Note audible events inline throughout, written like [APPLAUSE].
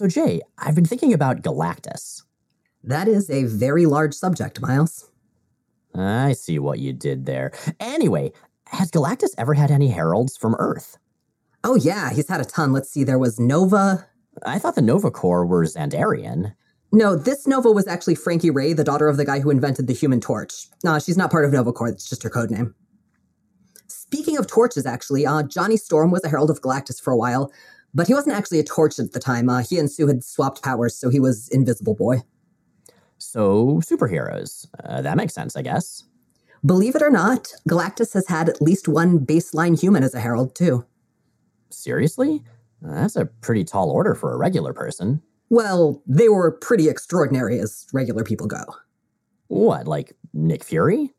So, Jay, I've been thinking about Galactus. That is a very large subject, Miles. I see what you did there. Anyway, has Galactus ever had any heralds from Earth? Oh, yeah, he's had a ton. Let's see, there was Nova. I thought the Nova Corps were Xandarian. No, this Nova was actually Frankie Raye, the daughter of the guy who invented the human torch. Nah, she's not part of Nova Corps, it's just her code name. Speaking of torches, actually, uh, Johnny Storm was a Herald of Galactus for a while, but he wasn't actually a torch at the time. Uh, he and Sue had swapped powers, so he was Invisible Boy. So, superheroes. Uh, that makes sense, I guess. Believe it or not, Galactus has had at least one baseline human as a herald, too. Seriously? That's a pretty tall order for a regular person. Well, they were pretty extraordinary as regular people go. What, like Nick Fury?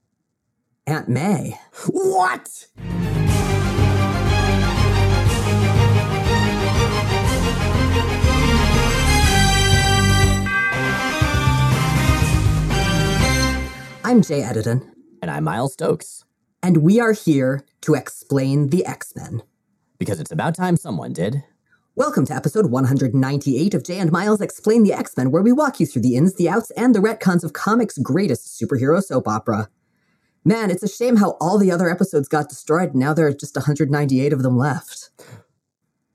Aunt May. What? I'm Jay Edidin. And I'm Miles Stokes. And we are here to explain the X Men. Because it's about time someone did. Welcome to episode 198 of Jay and Miles Explain the X Men, where we walk you through the ins, the outs, and the retcons of comics' greatest superhero soap opera. Man, it's a shame how all the other episodes got destroyed, and now there are just 198 of them left.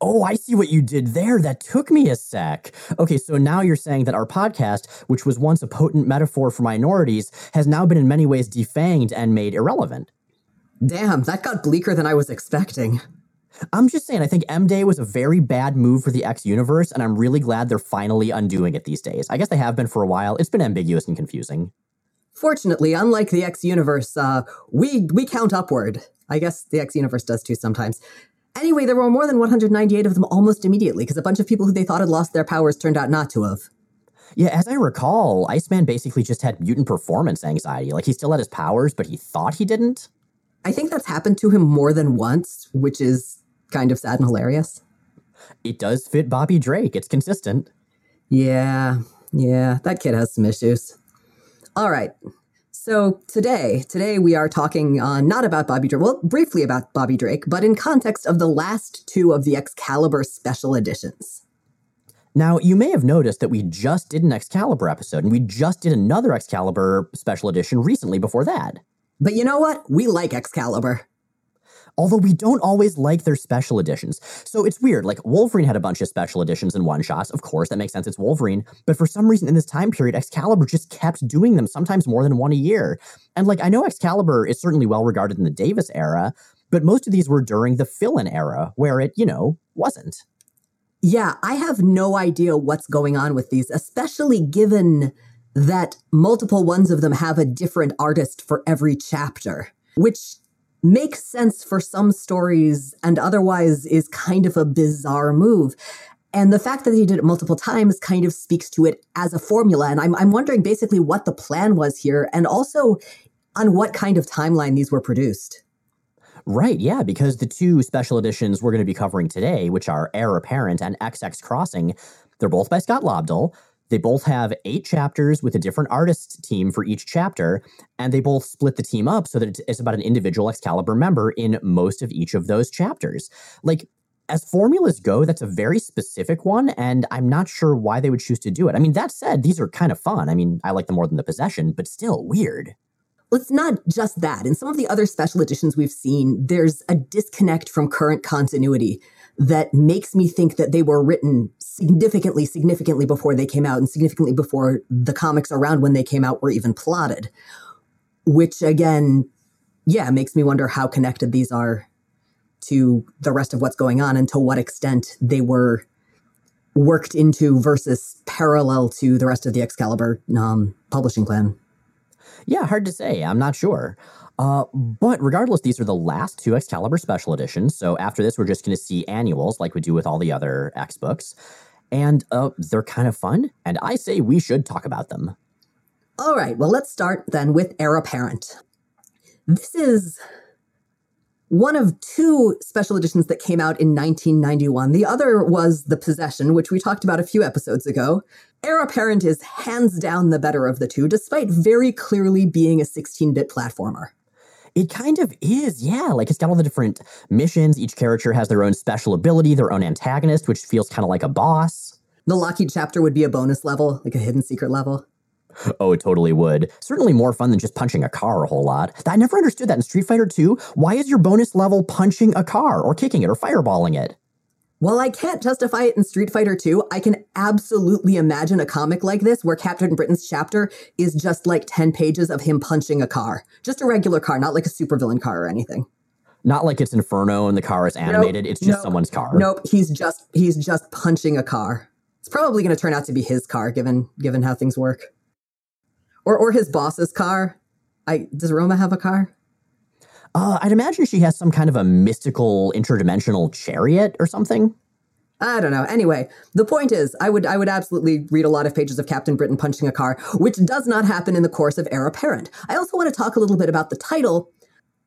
Oh, I see what you did there. That took me a sec. Okay, so now you're saying that our podcast, which was once a potent metaphor for minorities, has now been in many ways defanged and made irrelevant. Damn, that got bleaker than I was expecting. I'm just saying, I think M Day was a very bad move for the X universe, and I'm really glad they're finally undoing it these days. I guess they have been for a while. It's been ambiguous and confusing. Fortunately, unlike the X universe, uh, we we count upward. I guess the X universe does too sometimes. Anyway, there were more than 198 of them almost immediately because a bunch of people who they thought had lost their powers turned out not to have. Yeah, as I recall, Iceman basically just had mutant performance anxiety. Like he still had his powers, but he thought he didn't. I think that's happened to him more than once, which is kind of sad and hilarious. It does fit Bobby Drake. It's consistent. Yeah, yeah, that kid has some issues. All right. So today, today we are talking uh, not about Bobby Drake, well, briefly about Bobby Drake, but in context of the last two of the Excalibur special editions. Now, you may have noticed that we just did an Excalibur episode, and we just did another Excalibur special edition recently before that. But you know what? We like Excalibur although we don't always like their special editions. So it's weird. Like Wolverine had a bunch of special editions and one shots. Of course, that makes sense. It's Wolverine. But for some reason in this time period, Excalibur just kept doing them, sometimes more than one a year. And like, I know Excalibur is certainly well regarded in the Davis era, but most of these were during the fill in era where it, you know, wasn't. Yeah, I have no idea what's going on with these, especially given that multiple ones of them have a different artist for every chapter, which makes sense for some stories and otherwise is kind of a bizarre move. And the fact that he did it multiple times kind of speaks to it as a formula. And I'm, I'm wondering basically what the plan was here and also on what kind of timeline these were produced. Right, yeah, because the two special editions we're going to be covering today, which are Heir Apparent and XX Crossing, they're both by Scott Lobdell. They both have eight chapters with a different artist team for each chapter, and they both split the team up so that it's about an individual Excalibur member in most of each of those chapters. Like, as formulas go, that's a very specific one, and I'm not sure why they would choose to do it. I mean, that said, these are kind of fun. I mean, I like them more than the possession, but still weird. Well, it's not just that. In some of the other special editions we've seen, there's a disconnect from current continuity that makes me think that they were written significantly, significantly before they came out and significantly before the comics around when they came out were even plotted. Which again, yeah, makes me wonder how connected these are to the rest of what's going on and to what extent they were worked into versus parallel to the rest of the Excalibur um, publishing plan. Yeah, hard to say. I'm not sure. Uh, but regardless, these are the last two Excalibur special editions. So after this, we're just going to see annuals like we do with all the other X books. And uh, they're kind of fun. And I say we should talk about them. All right. Well, let's start then with Heir Apparent. This is one of two special editions that came out in 1991. The other was The Possession, which we talked about a few episodes ago. Heir Apparent is hands down the better of the two, despite very clearly being a 16 bit platformer. It kind of is, yeah. Like it's got all the different missions. Each character has their own special ability, their own antagonist, which feels kind of like a boss. The Lockheed chapter would be a bonus level, like a hidden secret level. Oh, it totally would. Certainly more fun than just punching a car a whole lot. I never understood that in Street Fighter 2. Why is your bonus level punching a car or kicking it or fireballing it? While I can't justify it in Street Fighter 2, I can absolutely imagine a comic like this where Captain Britain's chapter is just like 10 pages of him punching a car. Just a regular car, not like a supervillain car or anything. Not like it's Inferno and the car is animated, nope, it's just nope, someone's car. Nope, he's just he's just punching a car. It's probably going to turn out to be his car given given how things work. Or or his boss's car. I does Roma have a car? Uh, I'd imagine she has some kind of a mystical interdimensional chariot or something. I don't know. Anyway, the point is, I would I would absolutely read a lot of pages of Captain Britain punching a car, which does not happen in the course of Heir Apparent. I also want to talk a little bit about the title,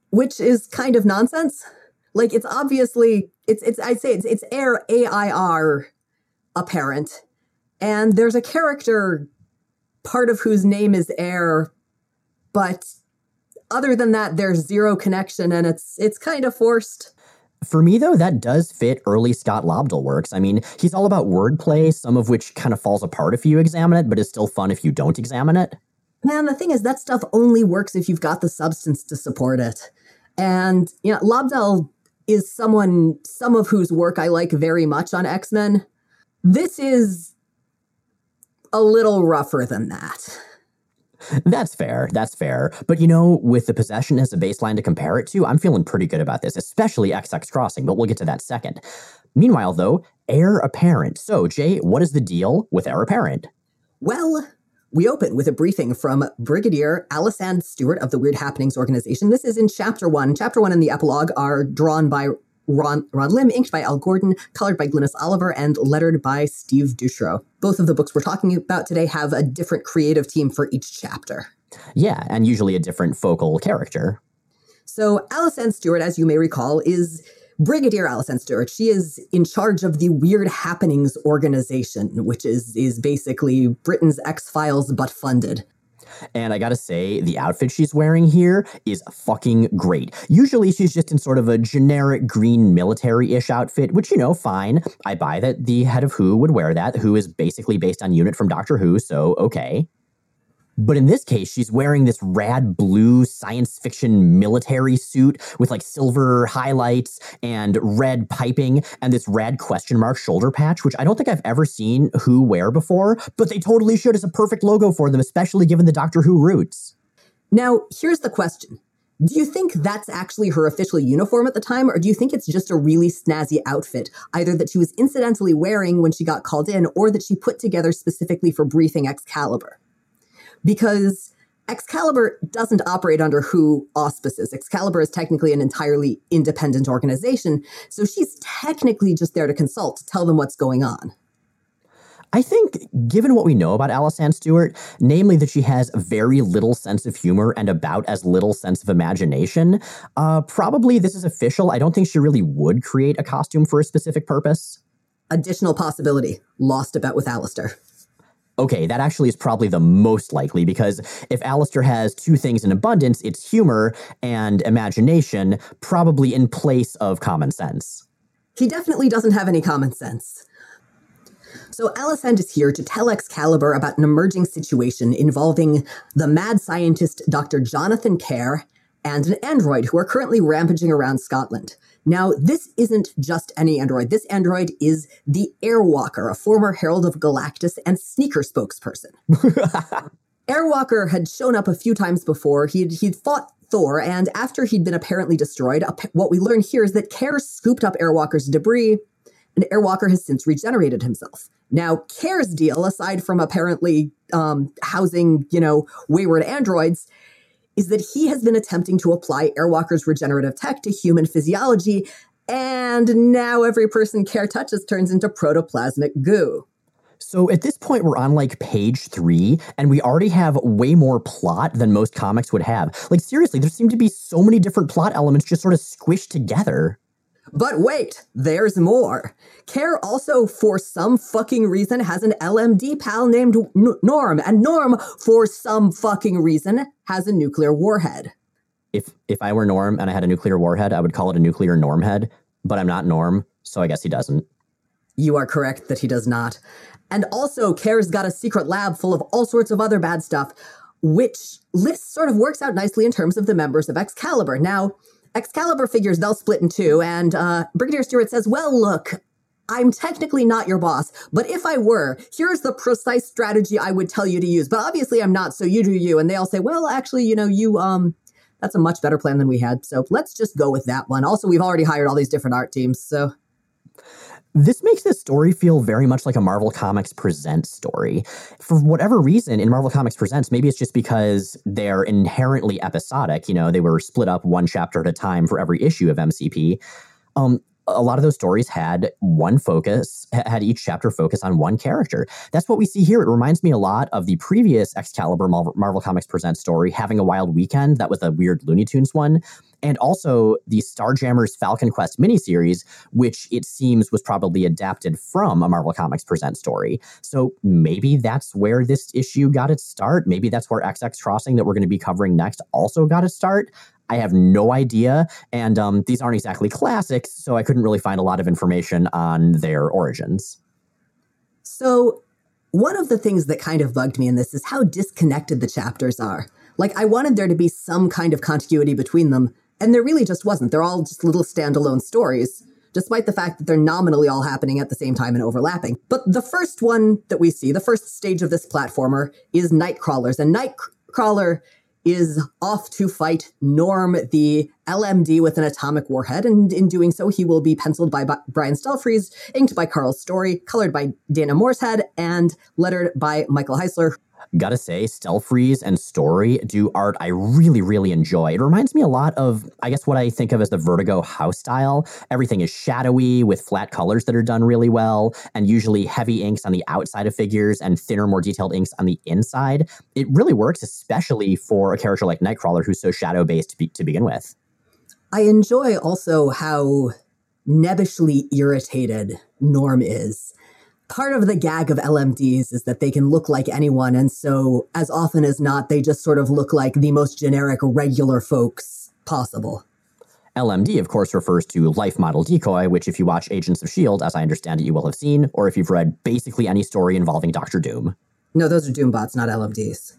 which is kind of nonsense. Like it's obviously it's it's I'd say it's it's Heir A I R apparent, and there's a character part of whose name is Heir, but other than that, there's zero connection, and it's it's kind of forced. For me, though, that does fit early Scott Lobdell works. I mean, he's all about wordplay, some of which kind of falls apart if you examine it, but is still fun if you don't examine it. Man, the thing is, that stuff only works if you've got the substance to support it. And, you know, Lobdell is someone, some of whose work I like very much on X Men. This is a little rougher than that. That's fair. That's fair. But you know, with the possession as a baseline to compare it to, I'm feeling pretty good about this, especially XX Crossing, but we'll get to that second. Meanwhile, though, Heir Apparent. So, Jay, what is the deal with Heir Apparent? Well, we open with a briefing from Brigadier Alysanne Stewart of the Weird Happenings organization. This is in chapter one. Chapter one and the epilogue are drawn by Ron, Ron Lim, inked by Al Gordon, colored by Glynis Oliver, and lettered by Steve Dutro. Both of the books we're talking about today have a different creative team for each chapter. Yeah, and usually a different focal character. So, Alysanne Stewart, as you may recall, is Brigadier Alysanne Stewart. She is in charge of the Weird Happenings organization, which is is basically Britain's X Files but funded. And I gotta say, the outfit she's wearing here is fucking great. Usually she's just in sort of a generic green military ish outfit, which, you know, fine. I buy that the head of Who would wear that. Who is basically based on Unit from Doctor Who, so okay. But in this case, she's wearing this rad blue science fiction military suit with like silver highlights and red piping and this rad question mark shoulder patch, which I don't think I've ever seen Who wear before, but they totally should as a perfect logo for them, especially given the Doctor Who roots. Now, here's the question. Do you think that's actually her official uniform at the time, or do you think it's just a really snazzy outfit, either that she was incidentally wearing when she got called in, or that she put together specifically for briefing Excalibur? Because Excalibur doesn't operate under who auspices. Excalibur is technically an entirely independent organization, so she's technically just there to consult, to tell them what's going on. I think, given what we know about Alysanne Stewart, namely that she has very little sense of humor and about as little sense of imagination, uh, probably this is official. I don't think she really would create a costume for a specific purpose. Additional possibility lost a bet with Alistair okay, that actually is probably the most likely because if Alistair has two things in abundance, it's humor and imagination, probably in place of common sense. He definitely doesn't have any common sense. So Alysanne is here to tell Excalibur about an emerging situation involving the mad scientist Dr. Jonathan Kerr and an android who are currently rampaging around Scotland. Now, this isn't just any android. This android is the Airwalker, a former Herald of Galactus and sneaker spokesperson. [LAUGHS] Airwalker had shown up a few times before. He'd, he'd fought Thor, and after he'd been apparently destroyed, what we learn here is that Kerr scooped up Airwalker's debris, and Airwalker has since regenerated himself. Now, Care's deal, aside from apparently um, housing, you know, wayward androids, is that he has been attempting to apply Airwalker's regenerative tech to human physiology, and now every person Care touches turns into protoplasmic goo. So at this point, we're on like page three, and we already have way more plot than most comics would have. Like, seriously, there seem to be so many different plot elements just sort of squished together. But wait, there's more. Care also, for some fucking reason, has an LMD pal named N- Norm, and Norm, for some fucking reason, has a nuclear warhead. If if I were Norm and I had a nuclear warhead, I would call it a nuclear Norm head. But I'm not Norm, so I guess he doesn't. You are correct that he does not. And also, Care's got a secret lab full of all sorts of other bad stuff, which list sort of works out nicely in terms of the members of Excalibur. Now, Excalibur figures they'll split in two, and uh, Brigadier Stewart says, Well, look, I'm technically not your boss, but if I were, here's the precise strategy I would tell you to use. But obviously I'm not, so you do you. And they all say, well, actually, you know, you, um, that's a much better plan than we had. So let's just go with that one. Also, we've already hired all these different art teams, so. This makes this story feel very much like a Marvel Comics Presents story. For whatever reason, in Marvel Comics Presents, maybe it's just because they're inherently episodic. You know, they were split up one chapter at a time for every issue of MCP. Um, a lot of those stories had one focus, had each chapter focus on one character. That's what we see here. It reminds me a lot of the previous Excalibur Marvel, Comics Presents story, Having a Wild Weekend. That was a weird Looney Tunes one. And also the Starjammers Falcon Quest miniseries, which it seems was probably adapted from a Marvel Comics Presents story. So maybe that's where this issue got its start. Maybe that's where XX Crossing, that we're going to be covering next, also got its start. I have no idea. And um, these aren't exactly classics, so I couldn't really find a lot of information on their origins. So, one of the things that kind of bugged me in this is how disconnected the chapters are. Like, I wanted there to be some kind of continuity between them, and there really just wasn't. They're all just little standalone stories, despite the fact that they're nominally all happening at the same time and overlapping. But the first one that we see, the first stage of this platformer, is Nightcrawlers. And Nightcrawler is off to fight Norm, the LMD with an atomic warhead, and in doing so, he will be penciled by Brian Stelfreeze, inked by Karl Story, colored by Dana Morshead, and lettered by Michael Heisler, Gotta say, Stelfreeze and Story do art I really, really enjoy. It reminds me a lot of, I guess, what I think of as the Vertigo house style. Everything is shadowy with flat colors that are done really well, and usually heavy inks on the outside of figures and thinner, more detailed inks on the inside. It really works, especially for a character like Nightcrawler, who's so shadow based to, be- to begin with. I enjoy also how nebbishly irritated Norm is part of the gag of LMDs is that they can look like anyone. And so, as often as not, they just sort of look like the most generic, regular folks possible. LMD, of course, refers to Life Model Decoy, which, if you watch Agents of S.H.I.E.L.D., as I understand it, you will have seen, or if you've read basically any story involving Doctor Doom. No, those are Doombots, not LMDs.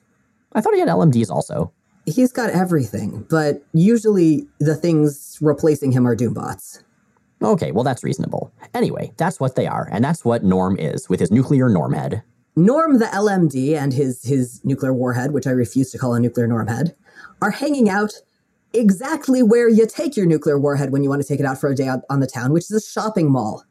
I thought he had LMDs also. He's got everything, but usually the things replacing him are Doombots. Okay, well, that's reasonable. Anyway, that's what they are, and that's what Norm is with his nuclear norm head. Norm the LMD and his, his nuclear warhead, which I refuse to call a nuclear norm head, are hanging out exactly where you take your nuclear warhead when you want to take it out for a day on the town, which is a shopping mall.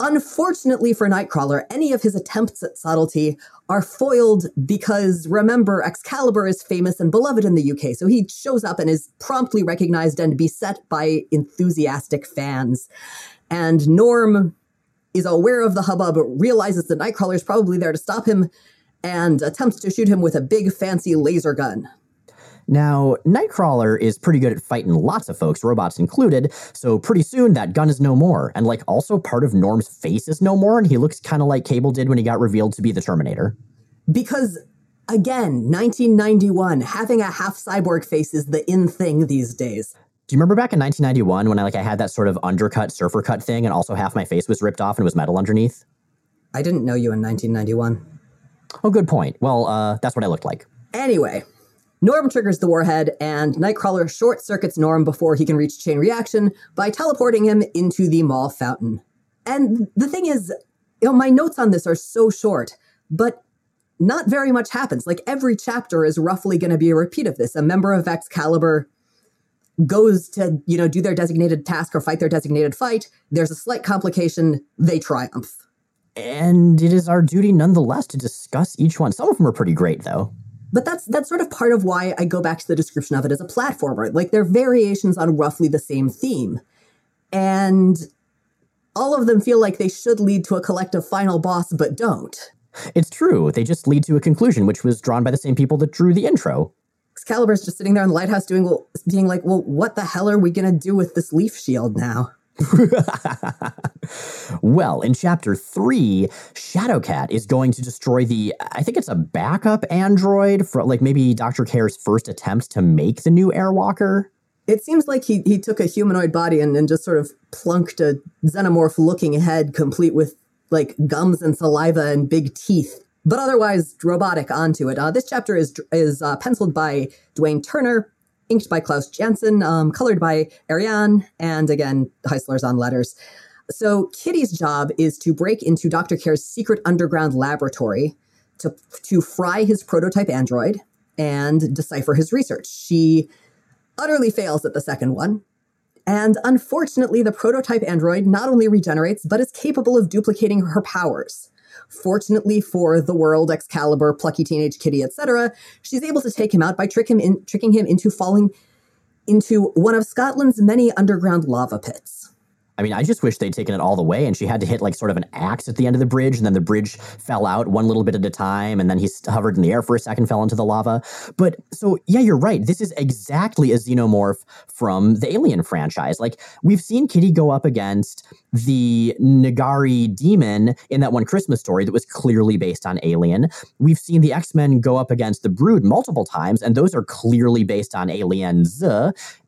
Unfortunately for Nightcrawler, any of his attempts at subtlety are foiled because remember, Excalibur is famous and beloved in the UK, so he shows up and is promptly recognized and beset by enthusiastic fans. And Norm is aware of the hubbub, realizes that Nightcrawler is probably there to stop him, and attempts to shoot him with a big fancy laser gun. Now, Nightcrawler is pretty good at fighting lots of folks, robots included, so pretty soon that gun is no more. And like also part of Norm's face is no more, and he looks kind of like Cable did when he got revealed to be the Terminator. Because again, 1991, having a half cyborg face is the in thing these days. Do you remember back in 1991 when I like I had that sort of undercut surfer cut thing and also half my face was ripped off and was metal underneath? I didn't know you in 1991. Oh, good point. Well, uh, that's what I looked like. Anyway, Norm triggers the warhead, and Nightcrawler short circuits Norm before he can reach chain reaction by teleporting him into the mall fountain. And the thing is, you know, my notes on this are so short, but not very much happens. Like every chapter is roughly going to be a repeat of this. A member of Excalibur goes to, you know, do their designated task or fight their designated fight. There's a slight complication, they triumph. And it is our duty nonetheless to discuss each one. Some of them are pretty great, though. But that's that's sort of part of why I go back to the description of it as a platformer. Like they're variations on roughly the same theme. And all of them feel like they should lead to a collective final boss, but don't. It's true. They just lead to a conclusion, which was drawn by the same people that drew the intro. Excalibur's just sitting there in the lighthouse doing well, being like, well, what the hell are we gonna do with this leaf shield now? [LAUGHS] well, in chapter three, Shadowcat is going to destroy the, I think it's a backup android for like maybe Dr. Care's first attempt to make the new Airwalker. It seems like he, he took a humanoid body and, and just sort of plunked a xenomorph looking head complete with like gums and saliva and big teeth, but otherwise robotic onto it. Uh, this chapter is is uh, penciled by Dwayne Turner, inked by Klaus Janson, um, colored by Ariane, and again, Heisler's on letters. So Kitty's job is to break into Dr. Care's secret underground laboratory to, to fry his prototype android and decipher his research. She utterly fails at the second one. And unfortunately, the prototype android not only regenerates, but is capable of duplicating her powers. Fortunately for the world, Excalibur, plucky teenage kitty, etc., she's able to take him out by trick him in, tricking him into falling into one of Scotland's many underground lava pits. I mean, I just wish they'd taken it all the way and she had to hit like sort of an axe at the end of the bridge and then the bridge fell out one little bit at a time and then he hovered in the air for a second, fell into the lava. But so, yeah, you're right. This is exactly a xenomorph from the Alien franchise. Like, we've seen Kitty go up against the N'Garai demon in that one Christmas story that was clearly based on Alien. We've seen the X Men go up against the Brood multiple times, and those are clearly based on Aliens.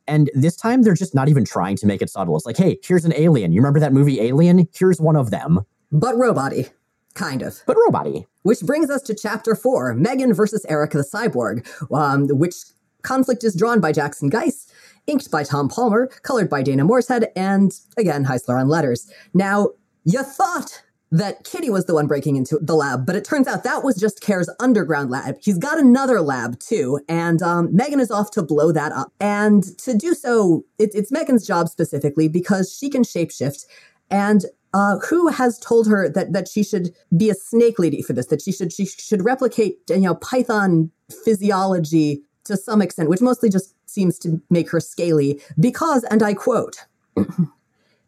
And this time, they're just not even trying to make it subtle. It's like, hey, here's an alien. You remember that movie Alien? Here's one of them. But roboty. Kind of. But roboty. Which brings us to chapter four Megan versus Eric the Cyborg, um, which conflict is drawn by Jackson Guice, inked by Tom Palmer, colored by Dana Morshead, and again, Heisler on letters. Now, you thought that Kitty was the one breaking into the lab, but it turns out that was just Care's underground lab. He's got another lab too, and um, Megan is off to blow that up. And to do so, it, it's Megan's job specifically because she can shapeshift. And uh, who has told her that that she should be a snake lady for this? That she should she should replicate you know Python physiology to some extent, which mostly just seems to make her scaly. Because, and I quote.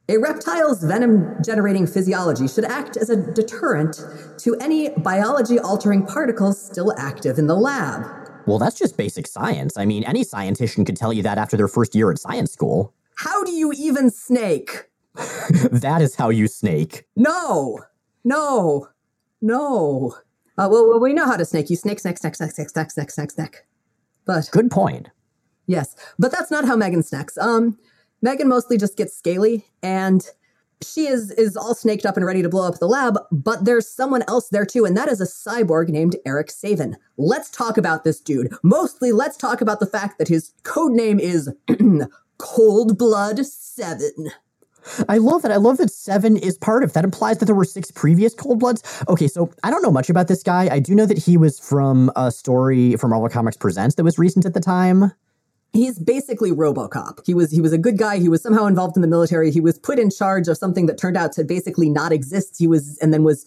A reptile's venom generating physiology should act as a deterrent to any biology altering particles still active in the lab. Well, that's just basic science. I mean, any scientist could tell you that after their first year at science school. How do you even snake? [LAUGHS] that is how you snake. No, no, no. Uh, well, we know how to snake. You snake, snake, snake, snake, snake, snake, snake, snake, snake. But good point. Yes, but that's not how Megan snacks. Um, Megan mostly just gets scaly and she is is all snaked up and ready to blow up the lab, but there's someone else there too, and that is a cyborg named Eric Savin. Let's talk about this dude. Mostly, let's talk about the fact that his code name is [CLEARS THROAT] Cold Blood Seven. I love that. I love that seven is part of that. Implies that there were six previous Cold Bloods. Okay, so I don't know much about this guy. I do know that he was from a story from Marvel Comics Presents that was recent at the time he's basically RoboCop. He was he was a good guy. He was somehow involved in the military. He was put in charge of something that turned out to basically not exist. He was and then was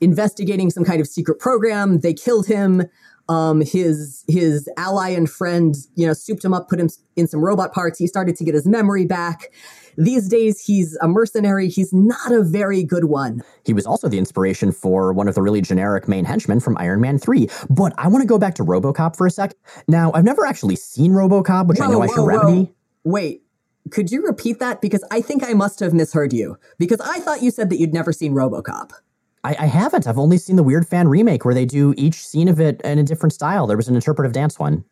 investigating some kind of secret program. They killed him. Um, his his ally and friend, you know, souped him up, put him in some robot parts. He started to get his memory back. These days, he's a mercenary. He's not a very good one. He was also the inspiration for one of the really generic main henchmen from Iron Man 3. But I want to go back to Robocop for a sec. Now, I've never actually seen Robocop, which whoa, I know whoa, I should whoa. remedy. Wait, could you repeat that? Because I think I must have misheard you. Because I thought you said that you'd never seen Robocop. I, I, haven't. I've only seen the Weird Fan remake where they do each scene of it in a different style. There was an interpretive dance one.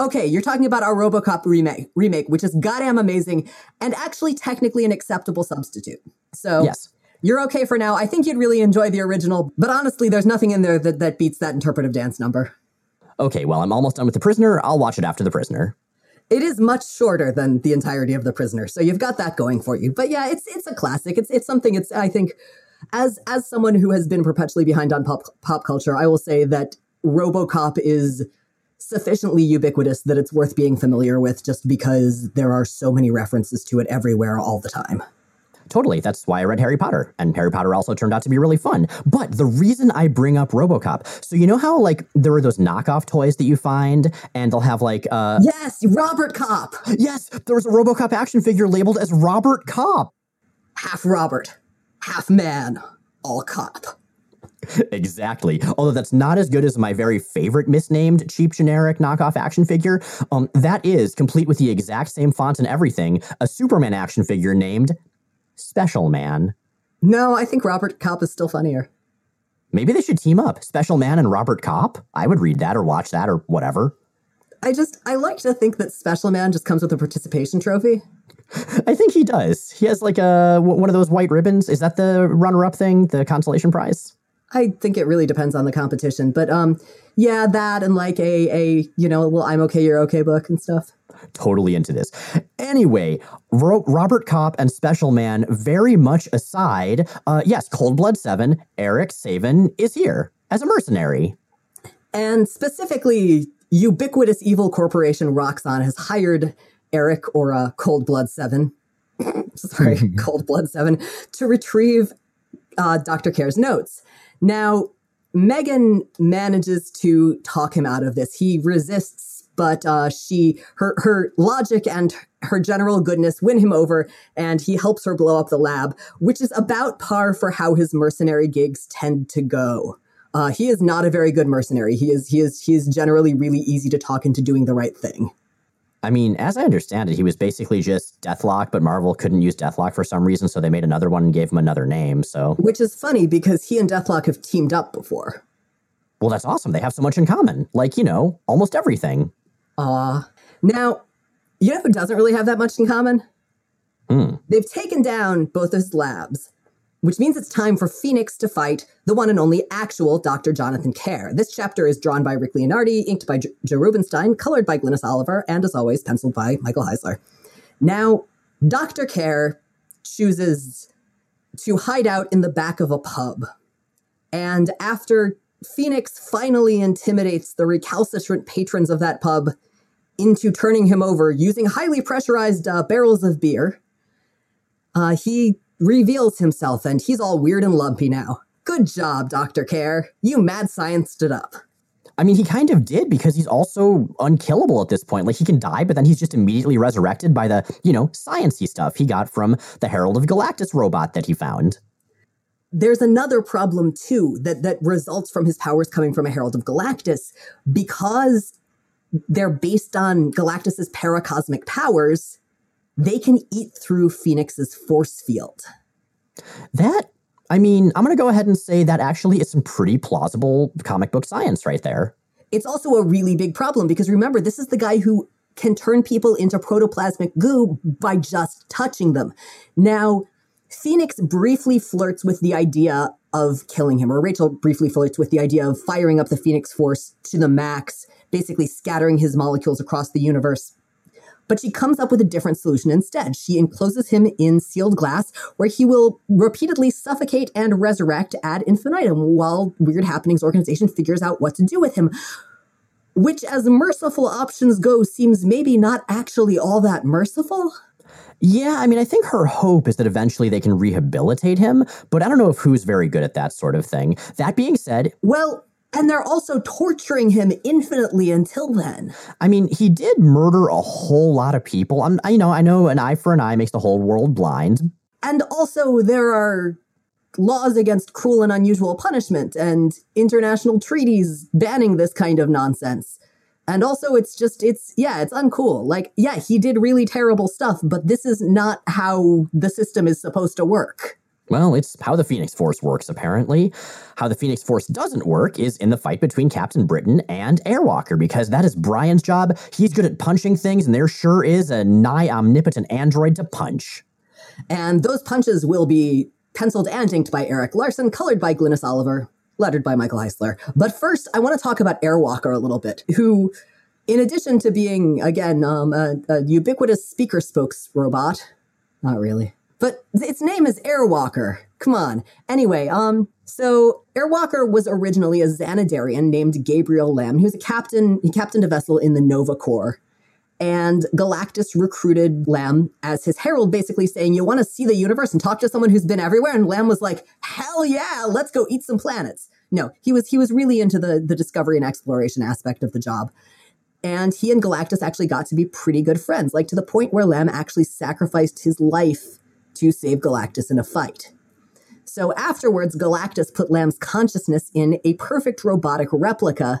Okay, you're talking about our RoboCop remake, remake, which is goddamn amazing and actually technically an acceptable substitute. So yes. you're okay for now. I think you'd really enjoy the original, but honestly, there's nothing in there that, that beats that interpretive dance number. Okay, well, I'm almost done with The Prisoner. I'll watch it after The Prisoner. It is much shorter than the entirety of The Prisoner, so you've got that going for you. But yeah, it's it's a classic. It's it's something. It's I think as as someone who has been perpetually behind on pop pop culture, I will say that RoboCop is sufficiently ubiquitous that it's worth being familiar with just because there are so many references to it everywhere all the time. Totally. That's why I read Harry Potter. And Harry Potter also turned out to be really fun. But the reason I bring up Robocop, so you know how like there are those knockoff toys that you find and they'll have like uh Yes, Robert Cop. Yes, there was a Robocop action figure labeled as Robert Cop. Half Robert, half man, all cop. exactly. Although that's not as good as my very favorite misnamed cheap generic knockoff action figure. Um, that is complete with the exact same font and everything. A Superman action figure named Special Man. No, I think Robert Cop is still funnier. Maybe they should team up, Special Man and Robert Cop. I would read that or watch that or whatever. I just I like to think that Special Man just comes with a participation trophy. I think he does. He has like a one of those white ribbons. Is that the runner-up thing, the consolation prize? I think it really depends on the competition, but um, yeah, that and like a a you know, well, I'm okay, you're okay book and stuff. Totally into this. Anyway, Ro- Robert Cop and Special Man very much aside. Uh, yes, Cold Blood Seven. Eric Savin is here as a mercenary, and specifically, ubiquitous evil corporation Roxxon has hired Eric or a Cold Blood Seven. [LAUGHS] sorry, [LAUGHS] Cold Blood Seven to retrieve uh, Dr. Care's notes. Now, Megan manages to talk him out of this. He resists, but uh, she her her logic and her general goodness win him over, and he helps her blow up the lab, which is about par for how his mercenary gigs tend to go. Uh, he is not a very good mercenary. He is he is he is generally really easy to talk into doing the right thing. I mean, as I understand it, he was basically just Deathlok, but Marvel couldn't use Deathlok for some reason, so they made another one and gave him another name. So, which is funny because he and Deathlok have teamed up before. Well, that's awesome. They have so much in common, like you know, almost everything. Ah, uh, now you know who doesn't really have that much in common? Hmm. They've taken down both his labs, which means it's time for Phoenix to fight the one and only actual Dr. Jonathan Care. This chapter is drawn by Rick Leonardi, inked by J- Joe Rubinstein, colored by Glynis Oliver, and as always, penciled by Michael Heisler. Now, Dr. Care chooses to hide out in the back of a pub. And after Phoenix finally intimidates the recalcitrant patrons of that pub into turning him over using highly pressurized uh, barrels of beer, uh, he reveals himself and he's all weird and lumpy now. Good job, Dr. Care. You mad scienced it up. I mean, he kind of did because he's also unkillable at this point. Like, he can die, but then he's just immediately resurrected by the, you know, sciency stuff he got from the Herald of Galactus robot that he found. There's another problem, too, that, that results from his powers coming from a Herald of Galactus. Because they're based on Galactus's paracosmic powers, they can eat through Phoenix's force field. That, I mean, I'm going to go ahead and say that actually is some pretty plausible comic book science right there. It's also a really big problem because remember, this is the guy who can turn people into protoplasmic goo by just touching them. Now, Phoenix briefly flirts with the idea of killing him, or Rachel briefly flirts with the idea of firing up the Phoenix Force to the max, basically scattering his molecules across the universe. But she comes up with a different solution instead. She encloses him in sealed glass, where he will repeatedly suffocate and resurrect ad infinitum while Weird Happenings organization figures out what to do with him. Which, as merciful options go, seems maybe not actually all that merciful. Yeah, I mean, I think her hope is that eventually they can rehabilitate him, but I don't know if who's very good at that sort of thing. That being said, well, and they're also torturing him infinitely until then. I mean, he did murder a whole lot of people. I'm, I, you know, I know an eye for an eye makes the whole world blind. And also, there are laws against cruel and unusual punishment and international treaties banning this kind of nonsense. And also, it's just, it's, yeah, it's uncool. Like, yeah, he did really terrible stuff, but this is not how the system is supposed to work. Well, it's how the Phoenix Force works, apparently. How the Phoenix Force doesn't work is in the fight between Captain Britain and Airwalker, because that is Brian's job. He's good at punching things, and there sure is a nigh omnipotent android to punch. And those punches will be penciled and inked by Erik Larsen, colored by Glynis Oliver, lettered by Michael Heisler. But first, I want to talk about Airwalker a little bit, who, in addition to being, again, um, a, a ubiquitous speaker spokes robot, not really, but its name is Airwalker. Come on. Anyway, um, so Airwalker was originally a Xanadarian named Gabriel Lamb. He was a captain, he captained a vessel in the Nova Corps. And Galactus recruited Lamb as his herald, basically saying, You want to see the universe and talk to someone who's been everywhere? And Lamb was like, Hell yeah, let's go eat some planets. No, he was he was really into the, the discovery and exploration aspect of the job. And he and Galactus actually got to be pretty good friends, like to the point where Lamb actually sacrificed his life to save Galactus in a fight. So afterwards, Galactus put Lamb's consciousness in a perfect robotic replica,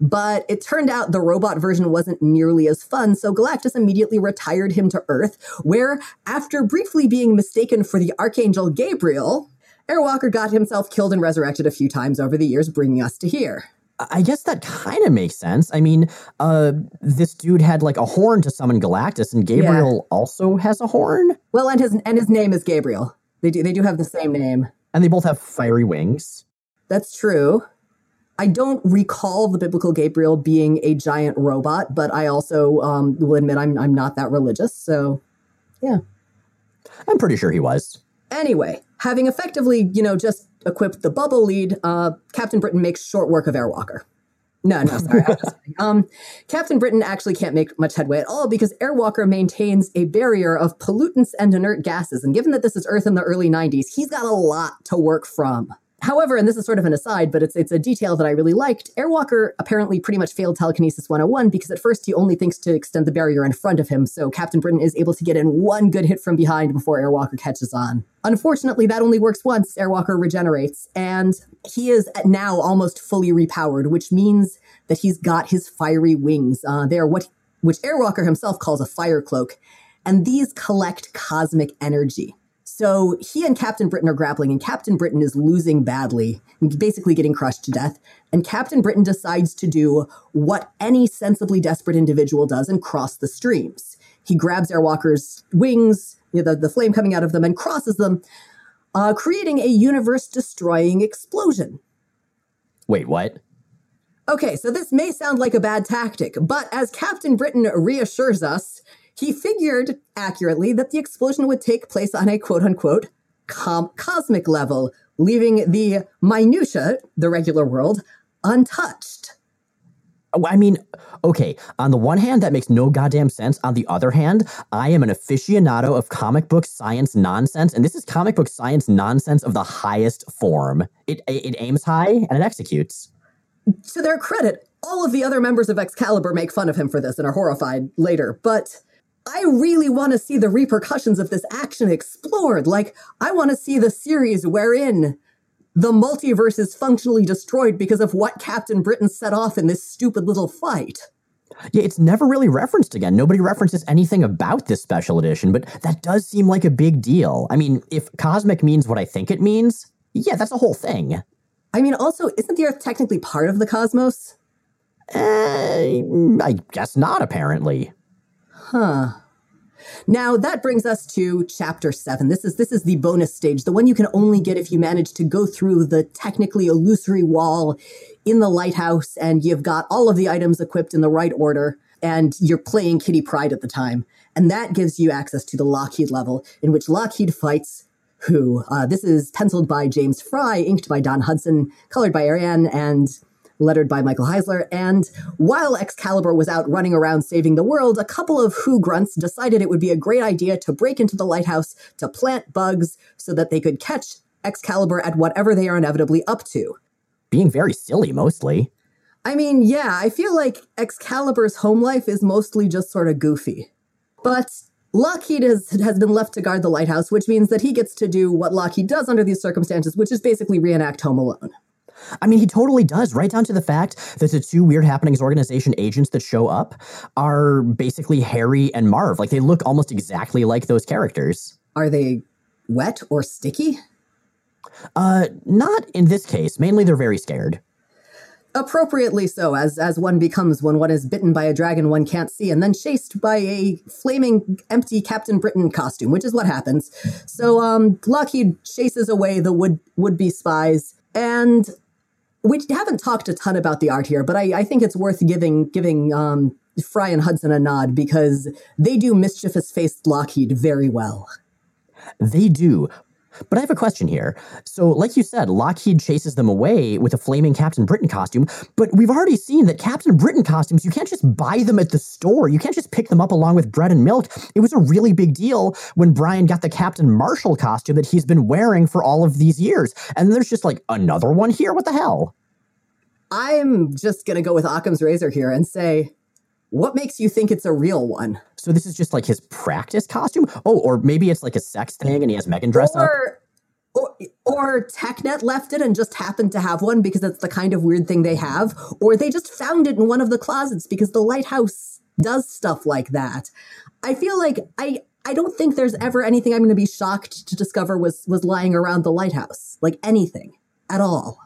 but it turned out the robot version wasn't nearly as fun, so Galactus immediately retired him to Earth, where, after briefly being mistaken for the Archangel Gabriel, Airwalker got himself killed and resurrected a few times over the years, bringing us to here. I guess that kind of makes sense. I mean, uh, this dude had like a horn to summon Galactus, and Gabriel yeah. also has a horn. Well, and his and his name is Gabriel. They do they do have the same name, and they both have fiery wings. That's true. I don't recall the biblical Gabriel being a giant robot, but I also um, will admit I'm I'm not that religious. So, yeah, I'm pretty sure he was. Anyway, having effectively, you know, just equipped the bubble lead, uh, Captain Britain makes short work of Airwalker. No, no, sorry. um, Captain Britain actually can't make much headway at all because Airwalker maintains a barrier of pollutants and inert gases. And given that this is Earth in the early 90s, he's got a lot to work from. However, and this is sort of an aside, but it's it's a detail that I really liked. Airwalker apparently pretty much failed telekinesis 101 because at first he only thinks to extend the barrier in front of him, so Captain Britain is able to get in one good hit from behind before Airwalker catches on. Unfortunately, that only works once. Airwalker regenerates, and he is now almost fully repowered, which means that he's got his fiery wings. Uh, they are what which Airwalker himself calls a fire cloak, and these collect cosmic energy. So he and Captain Britain are grappling, and Captain Britain is losing badly, basically getting crushed to death. And Captain Britain decides to do what any sensibly desperate individual does and cross the streams. He grabs Airwalker's wings, you know, the, the flame coming out of them, and crosses them, uh, creating a universe destroying explosion. Wait, what? Okay, so this may sound like a bad tactic, but as Captain Britain reassures us, he figured accurately that the explosion would take place on a quote unquote com- cosmic level, leaving the minutia, the regular world, untouched. Oh, I mean, okay, on the one hand, that makes no goddamn sense. On the other hand, I am an aficionado of comic book science nonsense, and this is comic book science nonsense of the highest form. It, it aims high and it executes. To their credit, all of the other members of Excalibur make fun of him for this and are horrified later, but I really want to see the repercussions of this action explored. Like, I want to see the series wherein the multiverse is functionally destroyed because of what Captain Britain set off in this stupid little fight. Yeah, it's never really referenced again. Nobody references anything about this special edition, but that does seem like a big deal. I mean, if cosmic means what I think it means, yeah, that's a whole thing. I mean, also, isn't the Earth technically part of the cosmos? Uh, I guess not, apparently. Huh. Now that brings us to chapter seven. This is this is the bonus stage, the one you can only get if you manage to go through the technically illusory wall in the lighthouse, and you've got all of the items equipped in the right order, and you're playing Kitty Pryde at the time, and that gives you access to the Lockheed level, in which Lockheed fights who. Uh, this is penciled by James Fry, inked by Don Hudson, colored by Ariane, and lettered by Michael Heisler. And while Excalibur was out running around saving the world, a couple of Who grunts decided it would be a great idea to break into the lighthouse to plant bugs so that they could catch Excalibur at whatever they are inevitably up to. Being very silly, mostly. I mean, yeah, I feel like Excalibur's home life is mostly just sort of goofy. But Lockheed has, has been left to guard the lighthouse, which means that he gets to do what Lockheed does under these circumstances, which is basically reenact Home Alone. I mean, he totally does, right down to the fact that the two Weird Happenings organization agents that show up are basically Harry and Marv. Like, they look almost exactly like those characters. Are they wet or sticky? Uh, not in this case. Mainly, they're very scared. Appropriately so, as as one becomes when one is bitten by a dragon one can't see, and then chased by a flaming empty Captain Britain costume, which is what happens. So, um, Lockheed chases away the would would be spies, and we haven't talked a ton about the art here, but I, I think it's worth giving giving um, Fry and Hudson a nod because they do mischievous faced Lockheed very well. They do. But I have a question here. So, like you said, Lockheed chases them away with a flaming Captain Britain costume, but we've already seen that Captain Britain costumes, you can't just buy them at the store. You can't just pick them up along with bread and milk. It was a really big deal when Brian got the Captain Marshall costume that he's been wearing for all of these years. And there's just like another one here. What the hell? I'm just going to go with Occam's razor here and say, what makes you think it's a real one? So this is just like his practice costume? Oh, or maybe it's like a sex thing and he has Megan dress or, up? Or, or TechNet left it and just happened to have one because it's the kind of weird thing they have. Or they just found it in one of the closets because the lighthouse does stuff like that. I feel like I, I don't think there's ever anything I'm going to be shocked to discover was was lying around the lighthouse, like anything at all.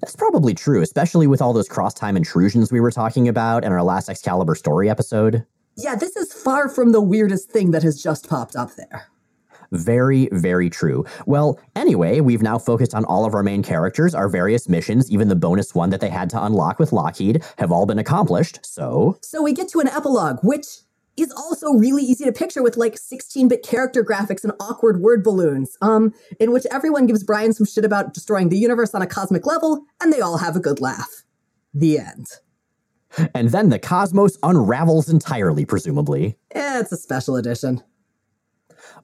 That's probably true, especially with all those cross time intrusions we were talking about in our last Excalibur story episode. Yeah, this is far from the weirdest thing that has just popped up there. Very, very true. Well, anyway, we've now focused on all of our main characters. Our various missions, even the bonus one that they had to unlock with Lockheed, have all been accomplished. So. So we get to an epilogue, which is also really easy to picture with like 16-bit character graphics and awkward word balloons, um, in which everyone gives Brian some shit about destroying the universe on a cosmic level, and they all have a good laugh. The end. And then the cosmos unravels entirely, presumably. Eh, it's a special edition.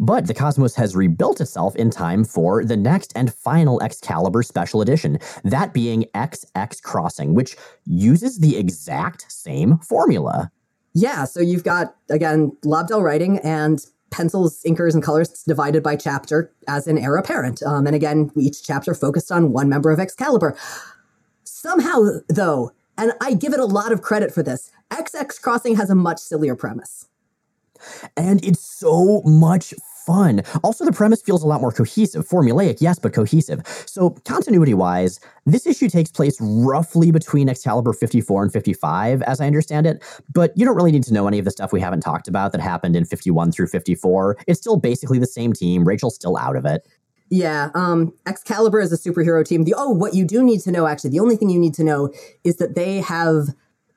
But the cosmos has rebuilt itself in time for the next and final Excalibur special edition, that being XX Crossing, which uses the exact same formula. Yeah, so you've got, again, Lobdell writing and pencils, inkers, and colors divided by chapter as an heir apparent. Um, and again, each chapter focused on one member of Excalibur. Somehow, though, and I give it a lot of credit for this, XX Crossing has a much sillier premise. And it's so much fun. Also, the premise feels a lot more cohesive. Formulaic, yes, but cohesive. So, continuity wise, this issue takes place roughly between Excalibur 54 and 55, as I understand it. But you don't really need to know any of the stuff we haven't talked about that happened in 51 through 54. It's still basically the same team. Rachel's still out of it. Yeah, um, Excalibur is a superhero team. The oh, what you do need to know, actually, the only thing you need to know is that they have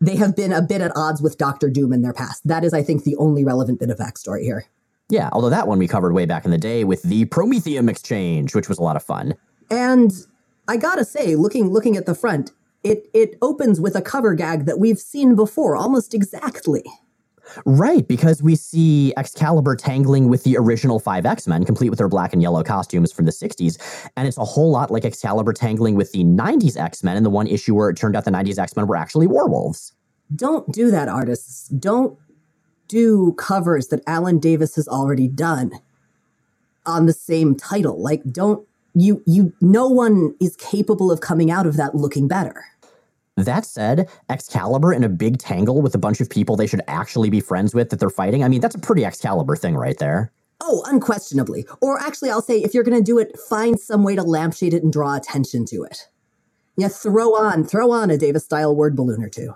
they have been a bit at odds with Doctor Doom in their past. That is, I think, the only relevant bit of backstory here. Yeah, although that one we covered way back in the day with the Promethium exchange, which was a lot of fun. And I gotta say, looking looking at the front, it it opens with a cover gag that we've seen before, almost exactly. Right, because we see Excalibur tangling with the original five X Men, complete with their black and yellow costumes from the 60s. And it's a whole lot like Excalibur tangling with the 90s X Men in the one issue where it turned out the 90s X Men were actually werewolves. Don't do that, artists. Don't do covers that Alan Davis has already done on the same title. Like, don't you you no one is capable of coming out of that looking better. That said, Excalibur in a big tangle with a bunch of people they should actually be friends with that they're fighting. I mean, that's a pretty Excalibur thing right there. Oh, unquestionably. Or actually, I'll say if you're going to do it, find some way to lampshade it and draw attention to it. Yeah, throw on, throw on a Davis style word balloon or two.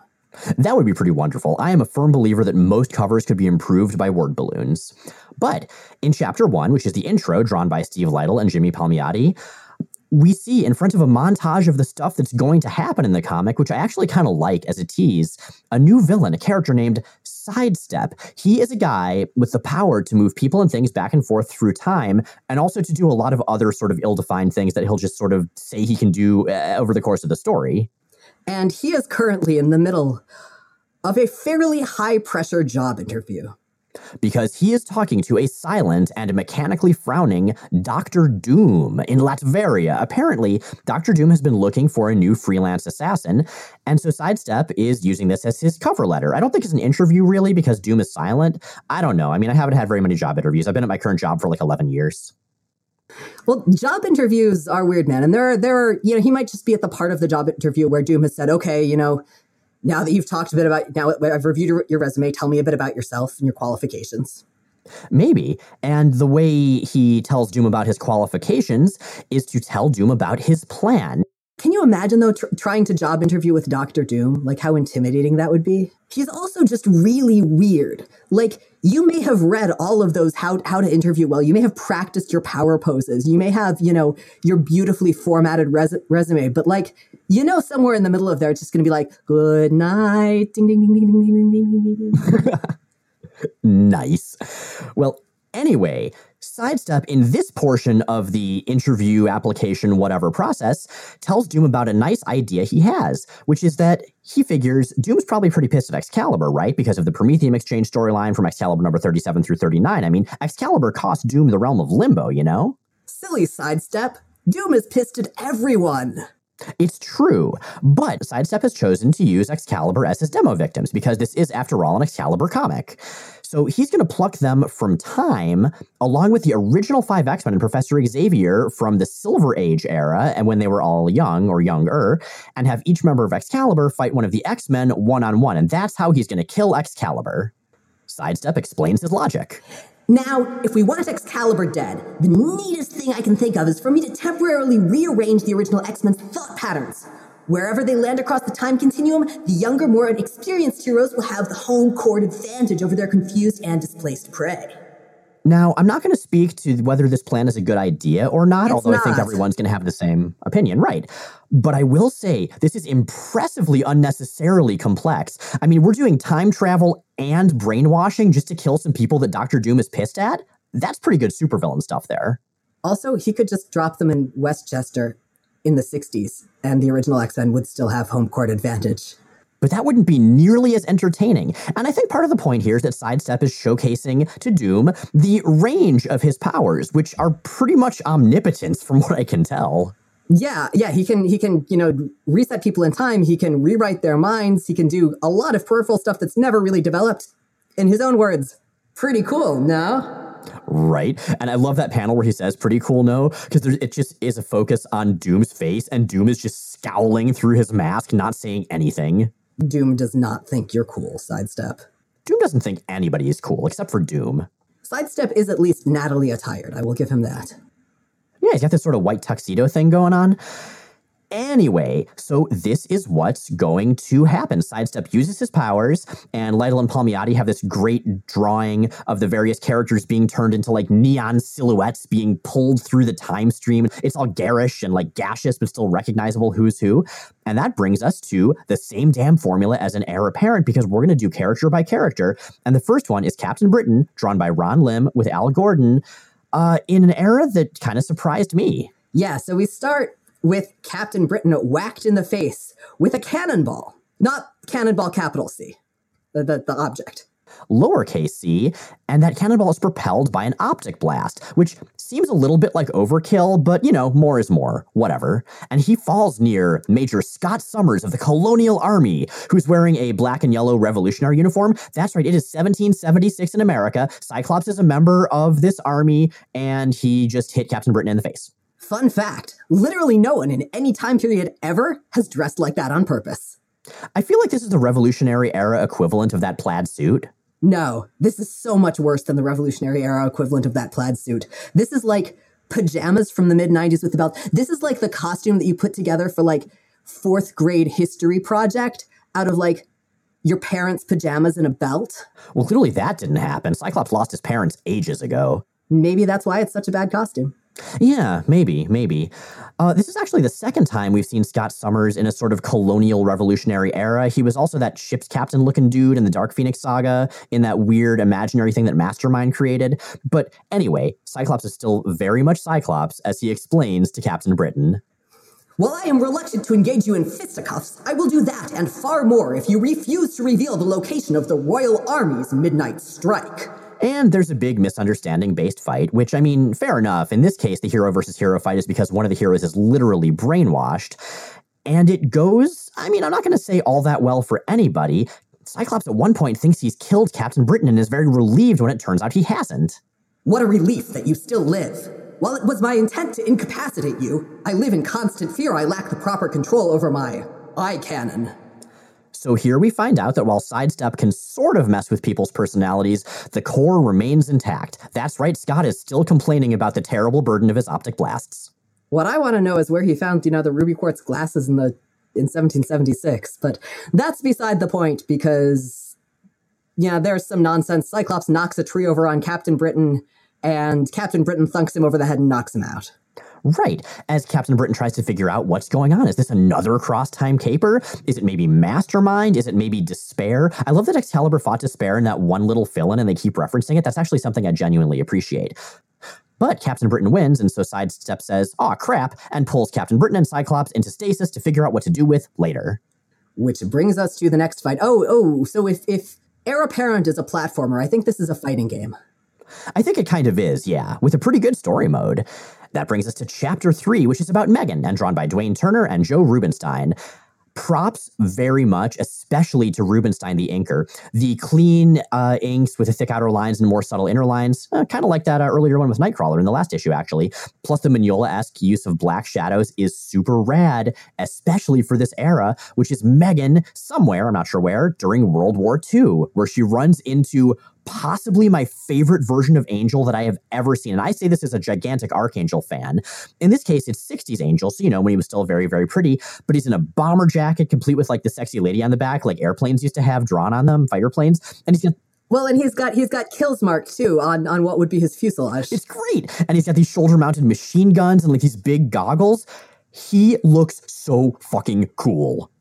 That would be pretty wonderful. I am a firm believer that most covers could be improved by word balloons. But in chapter one, which is the intro drawn by Steve Lightle and Jimmy Palmiotti, we see in front of a montage of the stuff that's going to happen in the comic, which I actually kind of like as a tease, a new villain, a character named Sidestep. He is a guy with the power to move people and things back and forth through time, and also to do a lot of other sort of ill defined things that he'll just sort of say he can do uh, over the course of the story. And he is currently in the middle of a fairly high pressure job interview because he is talking to a silent and mechanically frowning Dr. Doom in Latveria. Apparently, Dr. Doom has been looking for a new freelance assassin, and so Sidestep is using this as his cover letter. I don't think it's an interview really because Doom is silent. I don't know. I mean, I haven't had very many job interviews. I've been at my current job for like 11 years. Well, job interviews are weird, man. And there are, there are, you know, he might just be at the part of the job interview where Doom has said, okay, you know, now that you've talked a bit about now I've reviewed your, your resume, tell me a bit about yourself and your qualifications. Maybe. And the way he tells Doom about his qualifications is to tell Doom about his plan. Can you imagine, though, tr- trying to job interview with Doctor Doom? Like, how intimidating that would be? He's also just really weird. Like, you may have read all of those how, how to interview well. You may have practiced your power poses. You may have, you know, your beautifully formatted res- resume. But, like, you know, somewhere in the middle of there, it's just going to be like, good night. Ding, ding, ding, ding, ding, ding, ding, ding, ding. [LAUGHS] nice. Well, anyway, Sidestep in this portion of the interview, application, whatever process tells Doom about a nice idea he has, which is that he figures Doom's probably pretty pissed at Excalibur, right? Because of the Promethium exchange storyline from Excalibur number 37 through 39. I mean, Excalibur cost Doom the realm of limbo, you know? Silly Sidestep. Doom is pissed at everyone. It's true, but Sidestep has chosen to use Excalibur as his demo victims because this is, after all, an Excalibur comic. So he's going to pluck them from time, along with the original five X Men and Professor Xavier from the Silver Age era, and when they were all young or younger, and have each member of Excalibur fight one of the X Men one on one. And that's how he's going to kill Excalibur. Sidestep explains his logic. Now, if we want Excalibur dead, the neatest thing I can think of is for me to temporarily rearrange the original X Men's thought patterns. Wherever they land across the time continuum, the younger, more inexperienced heroes will have the home court advantage over their confused and displaced prey. Now, I'm not going to speak to whether this plan is a good idea or not, It's although I think everyone's going to have the same opinion, right? But I will say this is impressively unnecessarily complex. I mean, we're doing time travel and brainwashing just to kill some people that Doctor Doom is pissed at. That's pretty good supervillain stuff there. Also, he could just drop them in Westchester in the 60s, and the original X Men would still have home court advantage. But that wouldn't be nearly as entertaining. And I think part of the point here is that Sidestep is showcasing to Doom the range of his powers, which are pretty much omnipotence from what I can tell. Yeah, yeah, he can he can, you know, reset people in time, he can rewrite their minds, he can do a lot of peripheral stuff that's never really developed. In his own words, pretty cool, no? Right. And I love that panel where he says, pretty cool, no? Because it just is a focus on Doom's face, and Doom is just scowling through his mask, not saying anything. Doom does not think you're cool, Sidestep. Doom doesn't think anybody is cool, except for Doom. Sidestep is at least Natalie attired, I will give him that. Yeah, he's got this sort of white tuxedo thing going on. Anyway, so this is what's going to happen. Sidestep uses his powers, and Lightle and Palmiotti have this great drawing of the various characters being turned into like neon silhouettes being pulled through the time stream. It's all garish and like gaseous, but still recognizable who's who. And that brings us to the same damn formula as an heir apparent because we're going to do character by character. And the first one is Captain Britain, drawn by Ron Lim with Al Gordon, uh, in an era that kind of surprised me. Yeah, so we start with Captain Britain whacked in the face with a cannonball. Not cannonball capital C, the, the, the object. lowercase c, and that cannonball is propelled by an optic blast, which seems a little bit like overkill, but you know, more is more, whatever. And he falls near Major Scott Summers of the Colonial Army, who's wearing a black and yellow revolutionary uniform. That's right, it is 1776 in America. Cyclops is a member of this army, and he just hit Captain Britain in the face. Fun fact literally no one in any time period ever has dressed like that on purpose. I feel like this is the Revolutionary era equivalent of that plaid suit. No, this is so much worse than the Revolutionary Era equivalent of that plaid suit. This is like pajamas from the mid 90s with the belt. This is like the costume that you put together for like fourth grade history project out of like your parents' pajamas and a belt. Well, clearly that didn't happen. Cyclops lost his parents ages ago. Maybe that's why it's such a bad costume. Yeah, maybe, maybe. Uh, this is actually the second time we've seen Scott Summers in a sort of colonial revolutionary era. He was also that ship's captain looking dude in the Dark Phoenix saga, in that weird imaginary thing that Mastermind created. But anyway, Cyclops is still very much Cyclops, as he explains to Captain Britain. While I am reluctant to engage you in fisticuffs, I will do that and far more if you refuse to reveal the location of the Royal Army's midnight strike. And there's a big misunderstanding based fight, which, I mean, fair enough. In this case, the hero versus hero fight is because one of the heroes is literally brainwashed. And it goes, I mean, I'm not going to say all that well for anybody. Cyclops at one point thinks he's killed Captain Britain and is very relieved when it turns out he hasn't. What a relief that you still live. While it was my intent to incapacitate you, I live in constant fear I lack the proper control over my eye cannon. So here we find out that while Sidestep can sort of mess with people's personalities, the core remains intact. That's right, Scott is still complaining about the terrible burden of his optic blasts. What I want to know is where he found, you know, the ruby quartz glasses in the in 1776, but that's beside the point because yeah, there's some nonsense. Cyclops knocks a tree over on Captain Britain, and Captain Britain thunks him over the head and knocks him out. Right. As Captain Britain tries to figure out what's going on. Is this another cross time caper? Is it maybe Mastermind? Is it maybe Despair? I love that Excalibur fought Despair in that one little fill in and they keep referencing it. That's actually something I genuinely appreciate. But Captain Britain wins, and so Sidestep says, aw, crap, and pulls Captain Britain and Cyclops into stasis to figure out what to do with later. Which brings us to the next fight. Oh, oh, so if if Heir Apparent is a platformer, I think this is a fighting game. I think it kind of is, yeah, with a pretty good story mode. That brings us to chapter three, which is about Megan and drawn by Dwayne Turner and Joe Rubinstein. Props very much, especially to Rubinstein, the inker. The clean uh, inks with the thick outer lines and more subtle inner lines, uh, kind of like that uh, earlier one with Nightcrawler in the last issue, actually. Plus, the Mignola esque use of black shadows is super rad, especially for this era, which is Megan somewhere, I'm not sure where, during World War II, where she runs into possibly my favorite version of Angel that I have ever seen. And I say this as a gigantic Archangel fan. In this case, it's 60s Angel, so you know, when he was still very, very pretty, but he's in a bomber jacket complete with like the sexy lady on the back, like airplanes used to have drawn on them, fighter planes. And he's got well, and he's got he's got kills marked too on on what would be his fuselage. It's great, and he's got these shoulder mounted machine guns and like these big goggles. He looks so fucking cool.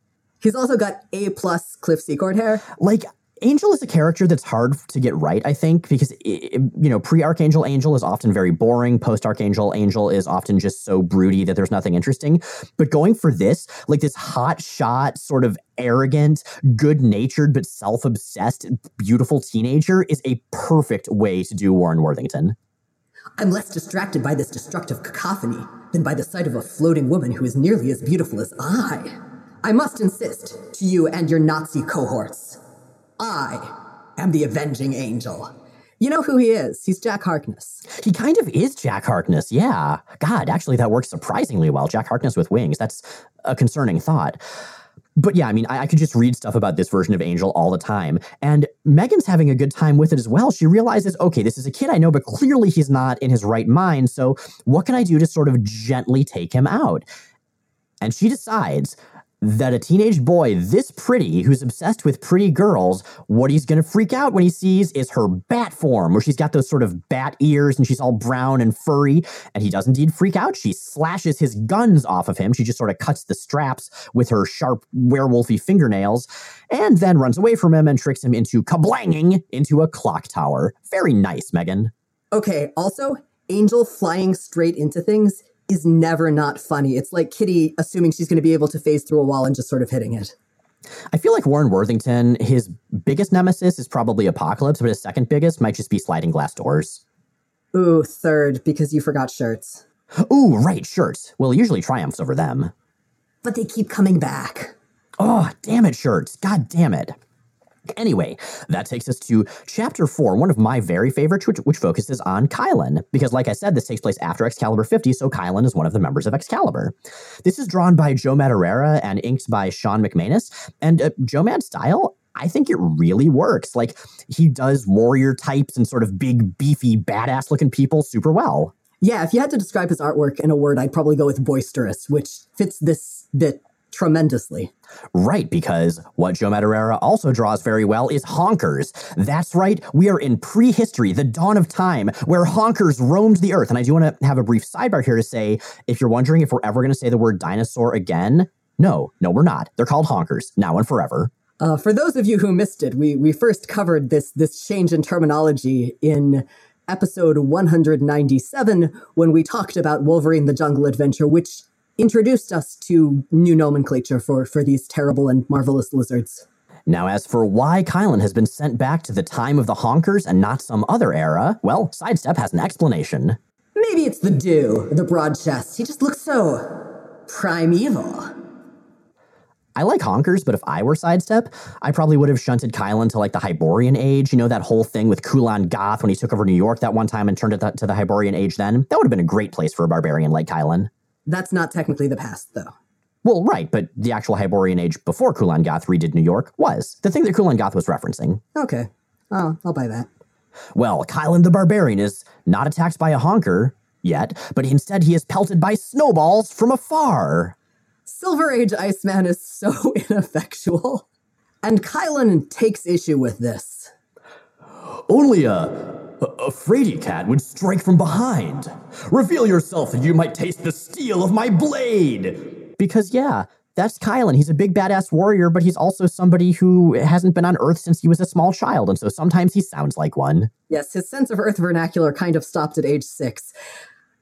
He's also got A plus Cliff Secord hair. Like Angel is a character that's hard to get right, I think, because it, you know pre Archangel Angel is often very boring. Post Archangel Angel is often just so broody that there's nothing interesting. But going for this, like this hot shot, sort of arrogant, good natured but self obsessed, beautiful teenager, is a perfect way to do Warren Worthington. I'm less distracted by this destructive cacophony than by the sight of a floating woman who is nearly as beautiful as I. I must insist to you and your Nazi cohorts. I am the avenging angel. You know who he is. He's Jack Harkness. He kind of is Jack Harkness, yeah. God, actually, that works surprisingly well. Jack Harkness with wings. That's a concerning thought. But yeah, I mean, I, I, could just read stuff about this version of Angel all the time. And Megan's having a good time with it as well. She realizes, okay, this is a kid I know, but clearly he's not in his right mind. So what can I do to sort of gently take him out? And she decides that a teenage boy this pretty, who's obsessed with pretty girls, what he's gonna freak out when he sees is her bat form, where she's got those sort of bat ears and she's all brown and furry. And he does indeed freak out. She slashes his guns off of him. She just sort of cuts the straps with her sharp werewolfy fingernails and then runs away from him and tricks him into kablanging into a clock tower. Very nice, Megan. Okay, also, Angel flying straight into things is never not funny. It's like Kitty assuming she's going to be able to phase through a wall and just sort of hitting it. I feel like Warren Worthington, his biggest nemesis is probably Apocalypse, but his second biggest might just be sliding glass doors. Ooh, third, because you forgot shirts. Ooh, right, shirts. Well, usually triumphs over them. But they keep coming back. Oh, damn it, shirts. God damn it. Anyway, that takes us to chapter four, one of my very favorites, which, which focuses on Kylun. Because, like I said, this takes place after Excalibur 50, so Kylun is one of the members of Excalibur. This is drawn by Joe Madureira and inked by Shawn McManus. And uh, Joe Mad's style, I think it really works. Like, he does warrior types and sort of big, beefy, badass looking people super well. Yeah, if you had to describe his artwork in a word, I'd probably go with boisterous, which fits this bit tremendously. Right, because what Joe Madureira also draws very well is honkers. That's right, we are in prehistory, the dawn of time, where honkers roamed the earth. And I do want to have a brief sidebar here to say if you're wondering if we're ever going to say the word dinosaur again, no, no, we're not. They're called honkers, now and forever. Uh, for those of you who missed it, we, we first covered this, this change in terminology in episode 197 when we talked about Wolverine the Jungle Adventure, which introduced us to new nomenclature for, for these terrible and marvelous lizards. Now, as for why Kylun has been sent back to the time of the honkers and not some other era, well, Sidestep has an explanation. Maybe it's the dew, the broad chest. He just looks so primeval. I like honkers, but if I were Sidestep, I probably would have shunted Kylun to like the Hyborian age. You know, that whole thing with Kulan Gath when he took over New York that one time and turned it to the Hyborian age then. That would have been a great place for a barbarian like Kylun. That's not technically the past, though. Well, right, but the actual Hyborian age before Kulan Gath redid New York was the thing that Kulan Gath was referencing. Okay. Oh, I'll buy that. Well, Kylun the Barbarian is not attacked by a honker yet, but instead he is pelted by snowballs from afar. Silver Age Iceman is so [LAUGHS] ineffectual. And Kylun takes issue with this. Only a a fraidy cat would strike from behind. Reveal yourself that you might taste the steel of my blade. Because, yeah, that's Kylun. He's a big badass warrior, but he's also somebody who hasn't been on Earth since he was a small child, and so sometimes he sounds like one. Yes, his sense of Earth vernacular kind of stopped at age six.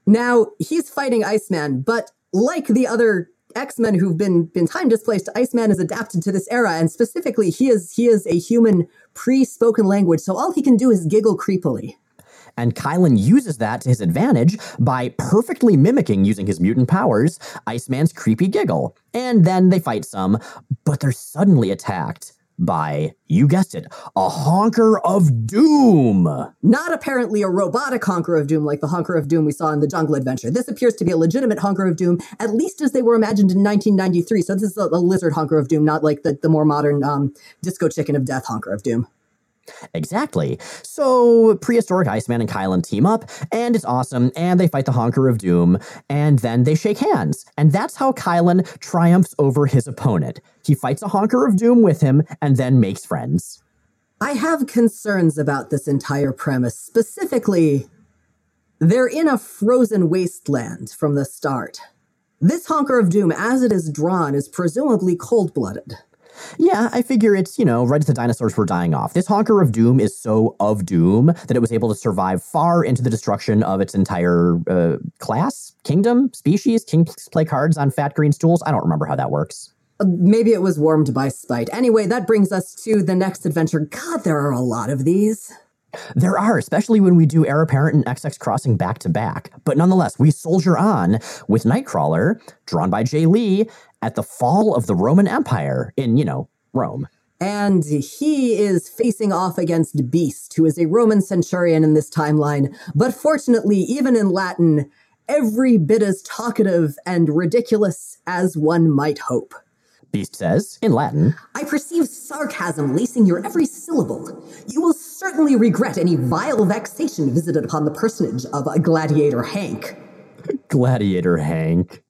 Now, he's fighting Iceman, but like the other X-Men who've been been time displaced, Iceman is adapted to this era, and specifically, he is he is a human pre-spoken language, so all he can do is giggle creepily. And Kylun uses that to his advantage by perfectly mimicking, using his mutant powers, Iceman's creepy giggle. And then they fight some, but they're suddenly attacked by, you guessed it, a honker of doom. Not apparently a robotic honker of doom like the honker of doom we saw in the jungle adventure. This appears to be a legitimate honker of doom, at least as they were imagined in 1993. So this is a, a lizard honker of doom, not like the, the more modern um, disco chicken of death honker of doom. Exactly. So prehistoric Iceman and Kylun team up, and it's awesome, and they fight the Honker of Doom, and then they shake hands. And that's how Kylun triumphs over his opponent. He fights a Honker of Doom with him, and then makes friends. I have concerns about this entire premise. Specifically, they're in a frozen wasteland from the start. This Honker of Doom, as it is drawn, is presumably cold blooded. Yeah, I figure it's, you know, right as the dinosaurs were dying off. This Honker of Doom is so of doom that it was able to survive far into the destruction of its entire uh, class, kingdom, species. Kings play cards on fat green stools. I don't remember how that works. Uh, maybe it was warmed by spite. Anyway, that brings us to the next adventure. God, there are a lot of these. There are, especially when we do Heir Apparent and XX Crossing back to back. But nonetheless, we soldier on with Nightcrawler, drawn by Jae Lee, at the fall of the Roman Empire in, you know, Rome. And he is facing off against Beast, who is a Roman centurion in this timeline. But fortunately, even in Latin, every bit as talkative and ridiculous as one might hope. Beast says, in Latin, I perceive sarcasm lacing your every syllable. You will certainly regret any vile vexation visited upon the personage of a gladiator Hank. Gladiator Hank.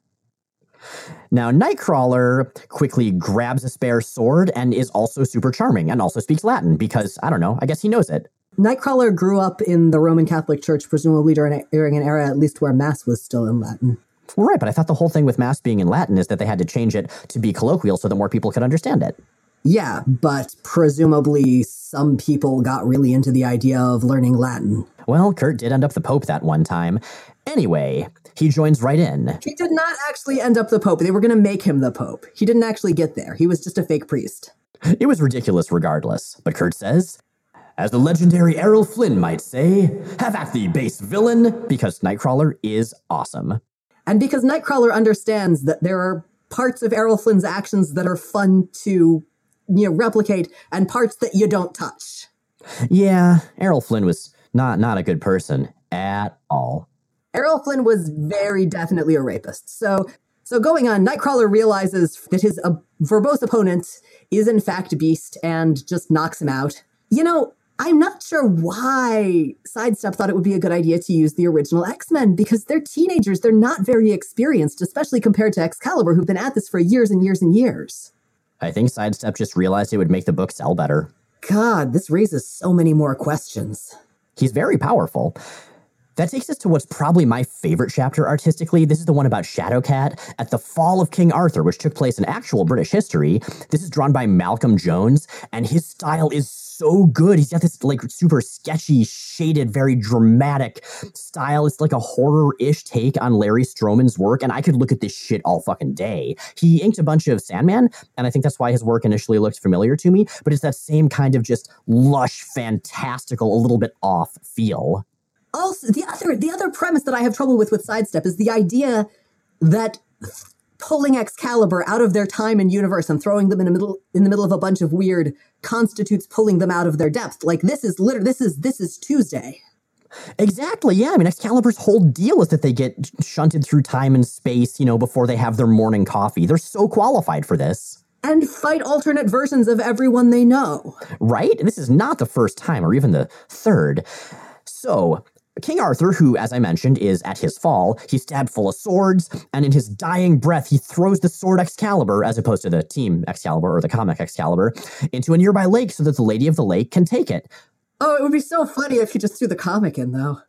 Now, Nightcrawler quickly grabs a spare sword and is also super charming and also speaks Latin because, I don't know, I guess he knows it. Nightcrawler grew up in the Roman Catholic Church, presumably during, during an era at least where Mass was still in Latin. Well, right, but I thought the whole thing with Mass being in Latin is that they had to change it to be colloquial so that more people could understand it. Yeah, but presumably some people got really into the idea of learning Latin. Well, Kurt did end up the Pope that one time. Anyway, he joins right in. He did not actually end up the Pope. They were going to make him the Pope. He didn't actually get there. He was just a fake priest. It was ridiculous regardless. But Kurt says, as the legendary Errol Flynn might say, have at thee, base villain, because Nightcrawler is awesome. And because Nightcrawler understands that there are parts of Errol Flynn's actions that are fun to you know replicate and parts that you don't touch. Yeah, Errol Flynn was not not a good person at all. Errol Flynn was very definitely a rapist. So so going on, Nightcrawler realizes that his uh, verbose opponent is in fact Beast and just knocks him out. You know, I'm not sure why Sidestep thought it would be a good idea to use the original X Men because they're teenagers. They're not very experienced, especially compared to Excalibur, who've been at this for years and years and years. I think Sidestep just realized it would make the book sell better. God, this raises so many more questions. He's very powerful. That takes us to what's probably my favorite chapter artistically. This is the one about Shadowcat at the fall of King Arthur, which took place in actual British history. This is drawn by Malcolm Jones, and his style is so good. He's got this like super sketchy, shaded, very dramatic style. It's like a horror-ish take on Larry Stroman's work, and I could look at this shit all fucking day. He inked a bunch of Sandman, and I think that's why his work initially looked familiar to me, but it's that same kind of just lush, fantastical, a little bit off feel also the other the other premise that I have trouble with with sidestep is the idea that pulling Excalibur out of their time and universe and throwing them in the middle in the middle of a bunch of weird constitutes pulling them out of their depth. Like this is literally this is this is Tuesday. Exactly. Yeah. I mean, Excalibur's whole deal is that they get shunted through time and space, you know, before they have their morning coffee. They're so qualified for this. And fight alternate versions of everyone they know. Right? This is not the first time or even the third. So, King Arthur, who, as I mentioned, is at his fall, he's stabbed full of swords, and in his dying breath, he throws the sword Excalibur, as opposed to the team Excalibur or the comic Excalibur, into a nearby lake so that the Lady of the Lake can take it. Oh, it would be so funny if he just threw the comic in, though.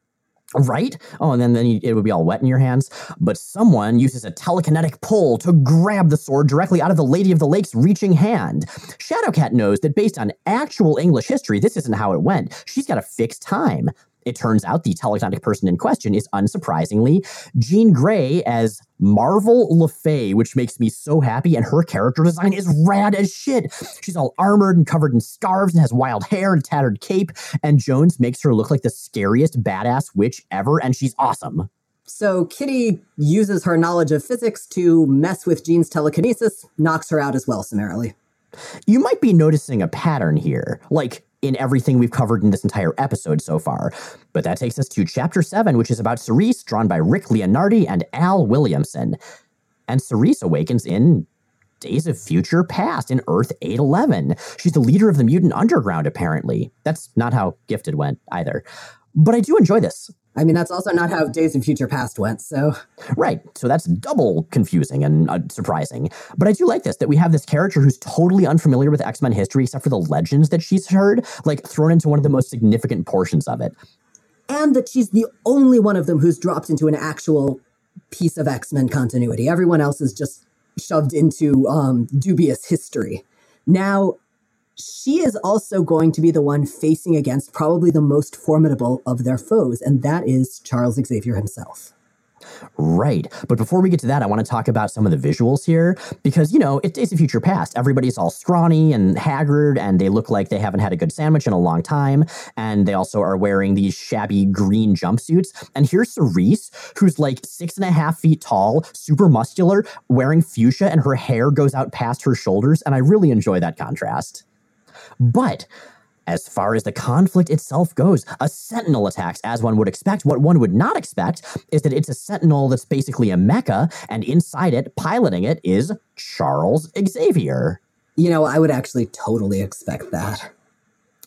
Right? Oh, and then, then you, it would be all wet in your hands. But someone uses a telekinetic pull to grab the sword directly out of the Lady of the Lake's reaching hand. Shadowcat knows that based on actual English history, this isn't how it went. She's got a fixed time. It turns out the telekinetic person in question is unsurprisingly Jean Grey as Marvel LeFay, which makes me so happy. And her character design is rad as shit. She's all armored and covered in scarves and has wild hair and tattered cape. And Jones makes her look like the scariest badass witch ever. And she's awesome. So Kitty uses her knowledge of physics to mess with Jean's telekinesis, knocks her out as well summarily. You might be noticing a pattern here. Like, in everything we've covered in this entire episode so far. But that takes us to chapter 7, which is about Cerise, drawn by Rick Leonardi and Al Williamson. And Cerise awakens in Days of Future Past in Earth 811. She's the leader of the Mutant Underground, apparently. That's not how Gifted went either. But I do enjoy this. I mean, that's also not how Days of Future Past went, so. Right. So that's double confusing and uh, surprising. But I do like this that we have this character who's totally unfamiliar with X Men history except for the legends that she's heard, like thrown into one of the most significant portions of it. And that she's the only one of them who's dropped into an actual piece of X Men continuity. Everyone else is just shoved into um, dubious history. Now, she is also going to be the one facing against probably the most formidable of their foes, and that is Charles Xavier himself. Right. But before we get to that, I want to talk about some of the visuals here because, you know, it's a Future Past. Everybody's all scrawny and haggard, and they look like they haven't had a good sandwich in a long time. And they also are wearing these shabby green jumpsuits. And here's Cerise, who's like six and a half feet tall, super muscular, wearing fuchsia, and her hair goes out past her shoulders. And I really enjoy that contrast. But as far as the conflict itself goes, a sentinel attacks as one would expect. What one would not expect is that it's a sentinel that's basically a mecha, and inside it, piloting it, is Charles Xavier. You know, I would actually totally expect that.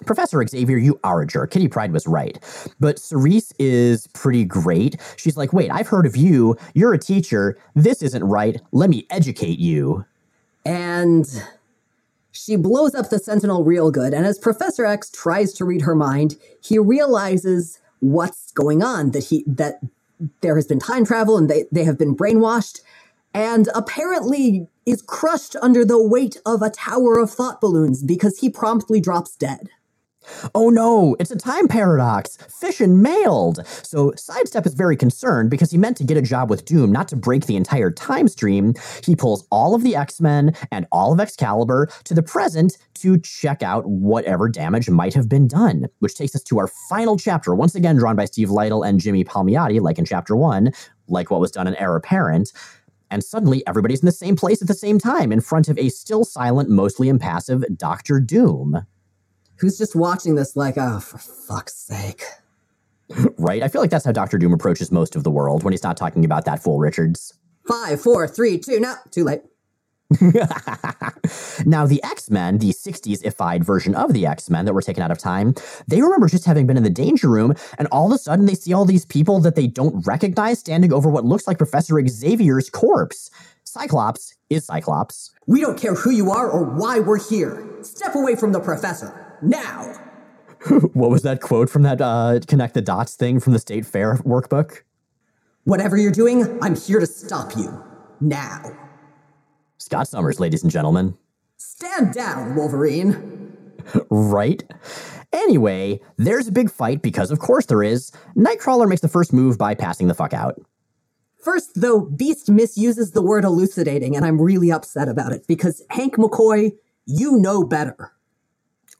Professor Xavier, you are a jerk. Kitty Pryde was right. But Cerise is pretty great. She's like, wait, I've heard of you. You're a teacher. This isn't right. Let me educate you. And she blows up the Sentinel real good, and as Professor X tries to read her mind, he realizes what's going on, that he that there has been time travel and they, they have been brainwashed, and apparently is crushed under the weight of a tower of thought balloons because he promptly drops dead. Oh no, it's a time paradox. Fission mailed. So Sidestep is very concerned because he meant to get a job with Doom, not to break the entire time stream. He pulls all of the X Men and all of Excalibur to the present to check out whatever damage might have been done, which takes us to our final chapter, once again drawn by Steve Lightle and Jimmy Palmiotti, like in chapter one, like what was done in Heir Apparent. And suddenly everybody's in the same place at the same time in front of a still silent, mostly impassive Doctor Doom who's just watching this like, oh, for fuck's sake. right? I feel like that's how Doctor Doom approaches most of the world when he's not talking about that fool Richards. Five, four, three, two, no, too late. [LAUGHS] now, the X Men, the 60s ified version of the X Men that were taken out of time, they remember just having been in the danger room, and all of a sudden they see all these people that they don't recognize standing over what looks like Professor Xavier's corpse. Cyclops is Cyclops. We don't care who you are or why we're here. Step away from the professor now. [LAUGHS] what was that quote from that uh, connect the dots thing from the state fair workbook? Whatever you're doing, I'm here to stop you. Now. Scott Summers, ladies and gentlemen. Stand down, Wolverine. [LAUGHS] right? Anyway, there's a big fight because, of course, there is. Nightcrawler makes the first move by passing the fuck out. First, though, Beast misuses the word elucidating, and I'm really upset about it because Hank McCoy, you know better.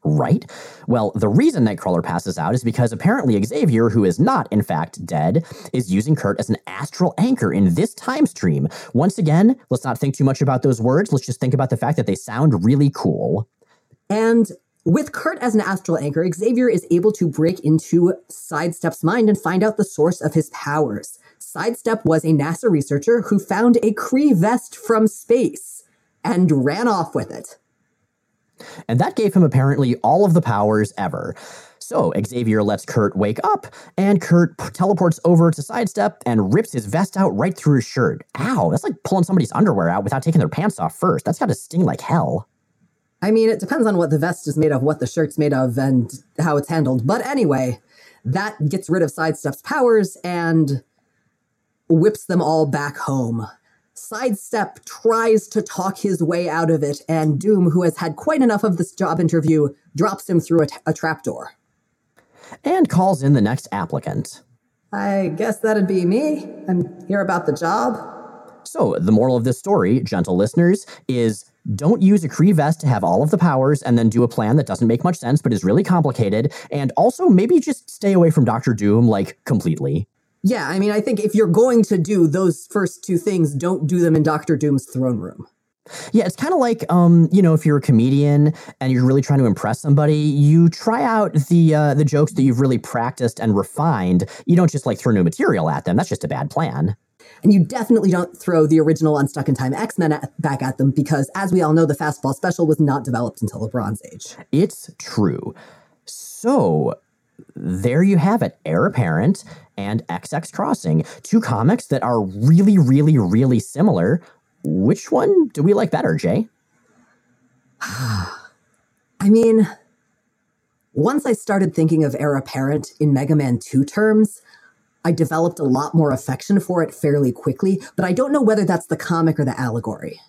Right? Well, the reason Nightcrawler passes out is because apparently Xavier, who is not, in fact, dead, is using Kurt as an astral anchor in this time stream. Once again, let's not think too much about those words. Let's just think about the fact that they sound really cool. And with Kurt as an astral anchor, Xavier is able to break into Sidestep's mind and find out the source of his powers. Sidestep was a NASA researcher who found a Kree vest from space and ran off with it. And that gave him apparently all of the powers ever. So Xavier lets Kurt wake up, and Kurt teleports over to Sidestep and rips his vest out right through his shirt. Ow, that's like pulling somebody's underwear out without taking their pants off first. That's gotta sting like hell. I mean, it depends on what the vest is made of, what the shirt's made of, and how it's handled. But anyway, that gets rid of Sidestep's powers and whips them all back home. Sidestep tries to talk his way out of it, and Doom, who has had quite enough of this job interview, drops him through a, t- a trapdoor. And calls in the next applicant. I guess that'd be me. I'm here about the job. So, the moral of this story, gentle listeners, is don't use a Kree vest to have all of the powers and then do a plan that doesn't make much sense but is really complicated. And also, maybe just stay away from Doctor Doom, like, completely. Yeah, I mean, I think if you're going to do those first two things, don't do them in Doctor Doom's throne room. Yeah, it's kind of like, um, you know, if you're a comedian and you're really trying to impress somebody, you try out the uh, the jokes that you've really practiced and refined. You don't just like throw new material at them. That's just a bad plan. And you definitely don't throw the original Unstuck in Time X Men back at them because, as we all know, the Fastball Special was not developed until the Bronze Age. It's true. So there you have it Heir Apparent and XX Crossing, two comics that are really, really, really similar. Which one do we like better, Jay? [SIGHS] I mean, once I started thinking of Heir Apparent in Mega Man 2 terms, I developed a lot more affection for it fairly quickly, but I don't know whether that's the comic or the allegory.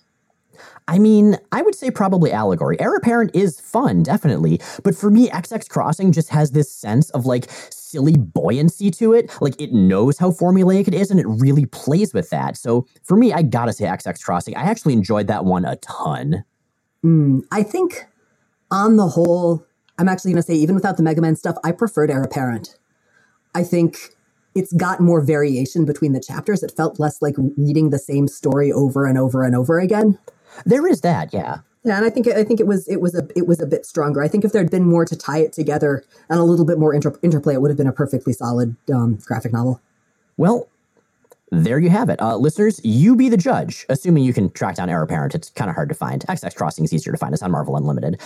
I mean, I would say probably allegory. Heir Apparent is fun, definitely, but for me, XX Crossing just has this sense of like silly buoyancy to it. Like it knows how formulaic it is and it really plays with that. So for me, I gotta say XX Crossing. I actually enjoyed that one a ton. Mm, I think on the whole, I'm actually gonna say, even without the Mega Man stuff, I preferred Heir Apparent. I think it's got more variation between the chapters. It felt less like reading the same story over and over and over again. There is that, yeah. Yeah, and I think I think it was it was a it was a bit stronger. I think if there had been more to tie it together and a little bit more inter- interplay, it would have been a perfectly solid um, graphic novel. Well, there you have it. Uh, listeners, you be the judge, assuming you can track down Heir Apparent. It's kind of hard to find. XX Crossing is easier to find. It's on Marvel Unlimited.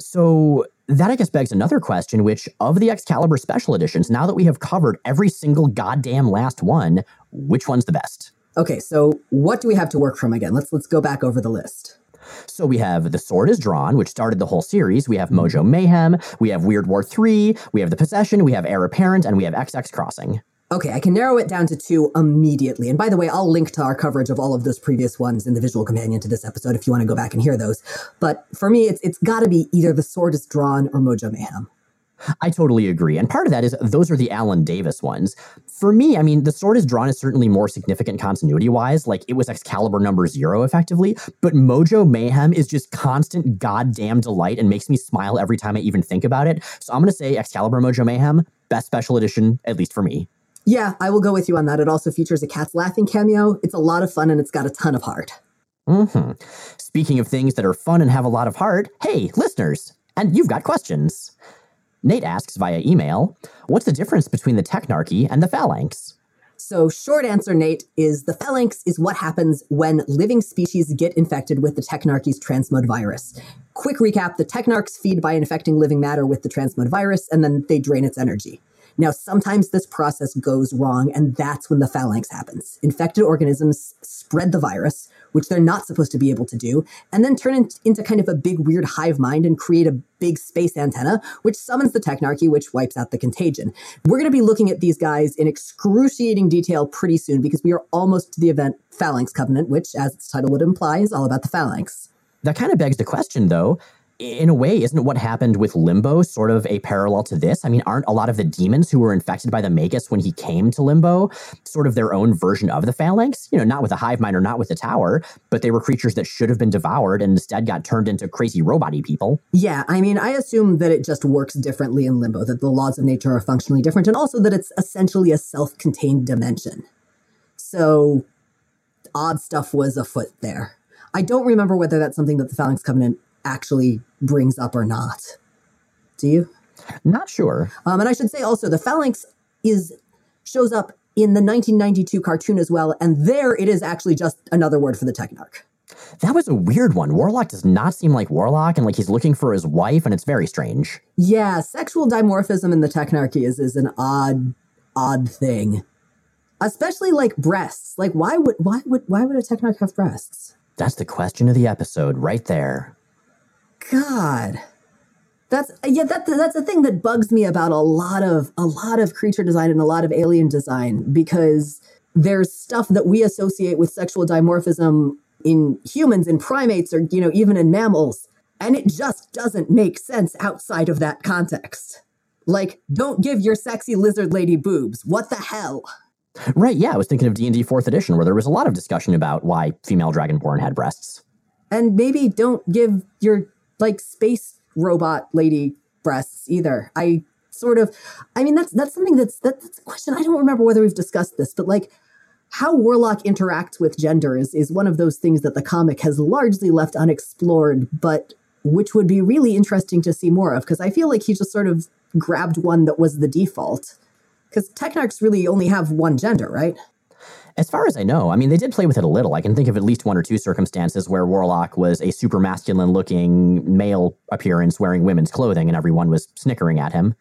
So that I guess begs another question, which of the Excalibur special editions, now that we have covered every single goddamn last one, which one's the best? Okay, so what do we have to work from again? Let's let's go back over the list. So we have The Sword is Drawn, which started the whole series. We have mm-hmm. Mojo Mayhem. We have Weird War 3. We have The Possession. We have Heir Apparent. And we have XX Crossing. Okay, I can narrow it down to two immediately. And by the way, I'll link to our coverage of all of those previous ones in the visual companion to this episode if you want to go back and hear those. But for me, it's it's got to be either The Sword is Drawn or Mojo Mayhem. I totally agree. And part of that is those are the Alan Davis ones. For me, I mean, the sword is drawn is certainly more significant continuity wise. Like it was Excalibur number zero effectively, but Mojo Mayhem is just constant goddamn delight and makes me smile every time I even think about it. So I'm going to say Excalibur Mojo Mayhem, best special edition, at least for me. Yeah, I will go with you on that. It also features a cat's laughing cameo. It's a lot of fun and it's got a ton of heart. Mm-hmm. Speaking of things that are fun and have a lot of heart, hey, listeners, and you've got questions. Nate asks via email, what's the difference between the Technarchy and the Phalanx? So, short answer, Nate, is the phalanx is what happens when living species get infected with the Technarchy's transmode virus. Quick recap the Technarchs feed by infecting living matter with the transmode virus, and then they drain its energy. Now, sometimes this process goes wrong, and that's when the phalanx happens. Infected organisms spread the virus, which they're not supposed to be able to do, and then turn it into kind of a big weird hive mind and create a big space antenna, which summons the technarchy, which wipes out the contagion. We're going to be looking at these guys in excruciating detail pretty soon because we are almost to the event Phalanx Covenant, which, as its title would imply, is all about the phalanx. That kind of begs the question, though in a way, isn't what happened with Limbo sort of a parallel to this? I mean, aren't a lot of the demons who were infected by the Magus when he came to Limbo sort of their own version of the Phalanx? You know, not with a hive mind or not with the tower, but they were creatures that should have been devoured and instead got turned into crazy robot people. Yeah, I mean, I assume that it just works differently in Limbo, that the laws of nature are functionally different, and also that it's essentially a self contained dimension. So, odd stuff was afoot there. I don't remember whether that's something that the Phalanx Covenant actually brings up or not. Do you? Not sure. Um, and I should say also, the phalanx is shows up in the 1992 cartoon as well, and there it is actually just another word for the Technarch. That was a weird one. Warlock does not seem like Warlock, and like he's looking for his wife, and it's very strange. Yeah, sexual dimorphism in the Technarchy is is an odd, odd thing. Especially like breasts. Like, why would why would why would a Technarch have breasts? That's the question of the episode, right there. God. That's yeah, that, that's the thing that bugs me about a lot of a lot of creature design and a lot of alien design because there's stuff that we associate with sexual dimorphism in humans and primates or you know even in mammals and it just doesn't make sense outside of that context. Like don't give your sexy lizard lady boobs. What the hell? Right, yeah, I was thinking of D&D 4th edition where there was a lot of discussion about why female dragonborn had breasts. And maybe don't give your like space robot lady breasts either. I sort of, I mean, that's that's something that's that's a question. I don't remember whether we've discussed this, but like how Warlock interacts with gender is is one of those things that the comic has largely left unexplored, but which would be really interesting to see more of because I feel like he just sort of grabbed one that was the default. Because Technarchs really only have one gender, right? As far as I know, I mean, they did play with it a little. I can think of at least one or two circumstances where Warlock was a super masculine looking male appearance wearing women's clothing and everyone was snickering at him.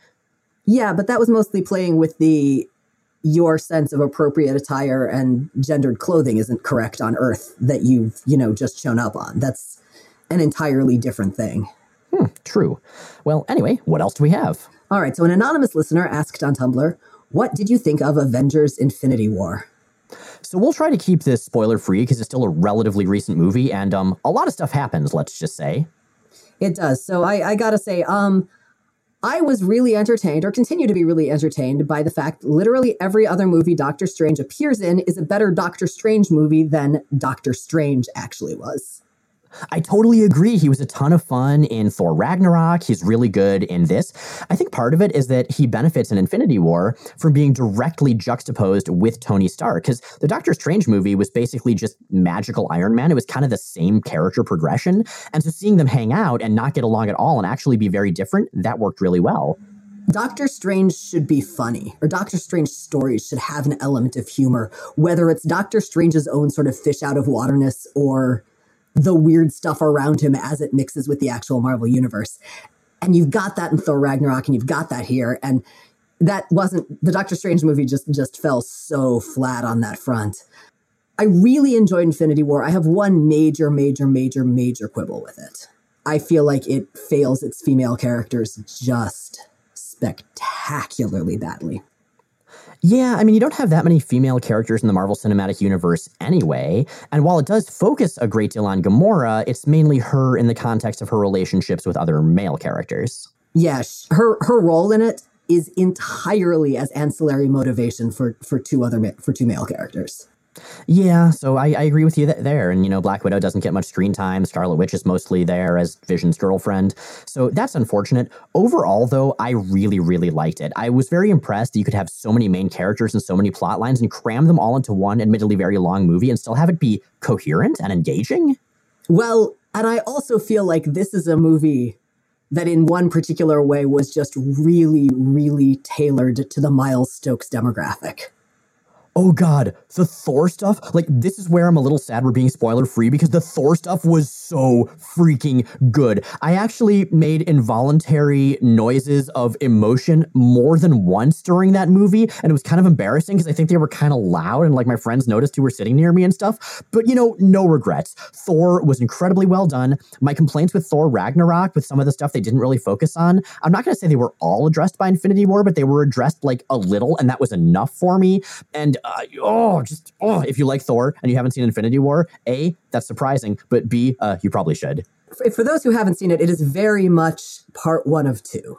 Yeah, but that was mostly playing with the your sense of appropriate attire and gendered clothing isn't correct on Earth that you've, you know, just shown up on. That's an entirely different thing. Hmm, true. Well, anyway, what else do we have? All right, so an anonymous listener asked on Tumblr, what did you think of Avengers Infinity War? So we'll try to keep this spoiler free because it's still a relatively recent movie and um, a lot of stuff happens, let's just say. It does. So I, I gotta say, um, I was really entertained, or continue to be really entertained, by the fact literally every other movie Doctor Strange appears in is a better Doctor Strange movie than Doctor Strange actually was. I totally agree. He was a ton of fun in Thor Ragnarok. He's really good in this. I think part of it is that he benefits in Infinity War from being directly juxtaposed with Tony Stark because the Doctor Strange movie was basically just magical Iron Man. It was kind of the same character progression. And so seeing them hang out and not get along at all and actually be very different, that worked really well. Doctor Strange should be funny, or Doctor Strange stories should have an element of humor, whether it's Doctor Strange's own sort of fish out of waterness or the weird stuff around him as it mixes with the actual Marvel universe. And you've got that in Thor Ragnarok, and you've got that here. And that wasn't the Doctor Strange movie just just fell so flat on that front. I really enjoyed Infinity War. I have one major, major, major, major quibble with it. I feel like it fails its female characters just spectacularly badly. Yeah, I mean, you don't have that many female characters in the Marvel Cinematic Universe anyway. And while it does focus a great deal on Gamora, it's mainly her in the context of her relationships with other male characters. Yes, her her role in it is entirely as ancillary motivation for for two other for two male characters. Yeah, so I, I agree with you th- there. And, you know, Black Widow doesn't get much screen time. Scarlet Witch is mostly there as Vision's girlfriend. So that's unfortunate. Overall, though, I really, really liked it. I was very impressed that you could have so many main characters and so many plot lines and cram them all into one, admittedly very long movie and still have it be coherent and engaging. Well, and I also feel like this is a movie that in one particular way was just really, really tailored to the Miles Stokes demographic oh god, the Thor stuff, like this is where I'm a little sad we're being spoiler free because the Thor stuff was so freaking good. I actually made involuntary noises of emotion more than once during that movie, and it was kind of embarrassing because I think they were kind of loud and like my friends noticed who were sitting near me and stuff. But you know, no regrets. Thor was incredibly well done. My complaints with Thor Ragnarok, with some of the stuff they didn't really focus on, I'm not going to say they were all addressed by Infinity War, but they were addressed like a little, and that was enough for me. And uh, oh, just oh, if you like Thor and you haven't seen Infinity War, a that's surprising, but b uh, you probably should. For, for those who haven't seen it, it is very much part one of two.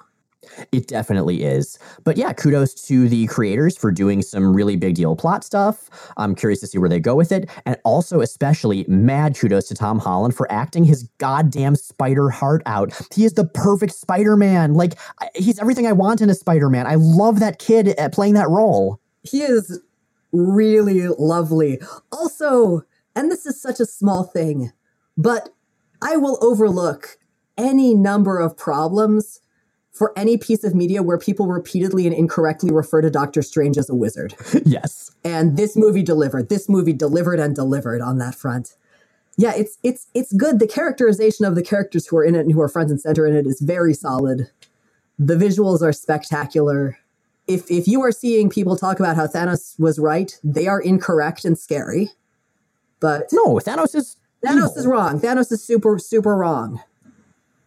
It definitely is. But yeah, kudos to the creators for doing some really big deal plot stuff. I'm curious to see where they go with it. And also, especially, mad kudos to Tom Holland for acting his goddamn spider heart out. He is the perfect Spider Man. Like, he's everything I want in a Spider Man. I love that kid playing that role. He is really lovely. Also, and this is such a small thing, but I will overlook any number of problems for any piece of media where people repeatedly and incorrectly refer to Doctor Strange as a wizard. [LAUGHS] yes. And this movie delivered. This movie delivered and delivered on that front. Yeah, it's it's it's good. The characterization of the characters who are in it and who are front and center in it is very solid. The visuals are spectacular if if you are seeing people talk about how Thanos was right, they are incorrect and scary. But no, Thanos is Thanos evil. is wrong. Thanos is super super wrong.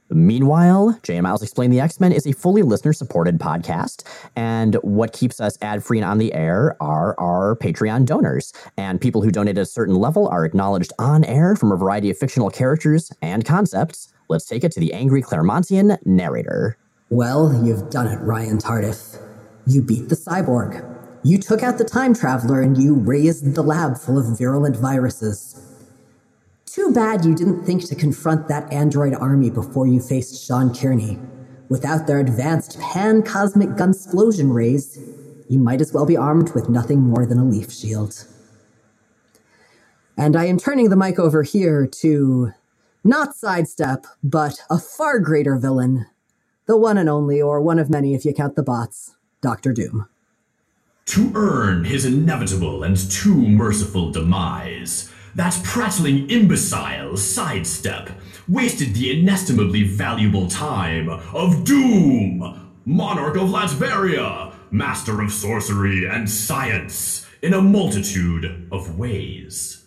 Meanwhile, J. Miles Explain the X Men is a fully listener supported podcast. And what keeps us ad free and on the air are our Patreon donors. And people who donate at a certain level are acknowledged on air from a variety of fictional characters and concepts. Let's take it to the angry Claremontian narrator. Well, you've done it, Ryan Tardif. You beat the cyborg. You took out the time traveler and you razed the lab full of virulent viruses. Too bad you didn't think to confront that android army before you faced Sean Kearney. Without their advanced pan cosmic gunsplosion rays, you might as well be armed with nothing more than a leaf shield. And I am turning the mic over here to not sidestep, but a far greater villain. The one and only, or one of many if you count the bots. Doctor Doom. to earn his inevitable and too merciful demise. That prattling imbecile, Sidestep, wasted the inestimably valuable time of Doom, Monarch of Latveria, Master of Sorcery and Science, in a multitude of ways.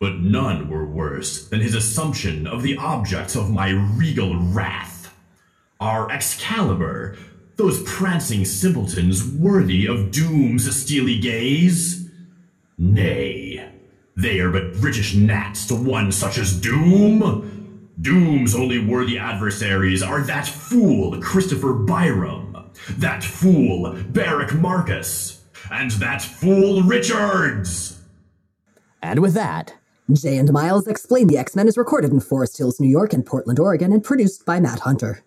But none were worse than his assumption of the object of my regal wrath. Our Excalibur, those prancing simpletons worthy of Doom's steely gaze? Nay, they are but British gnats to one such as Doom. Doom's only worthy adversaries are that fool Christopher Byram, that fool Barrick Marcus, and that fool Richards. And with that, Jay and Miles Explain the X Men is recorded in Forest Hills, New York, and Portland, Oregon, and produced by Matt Hunter.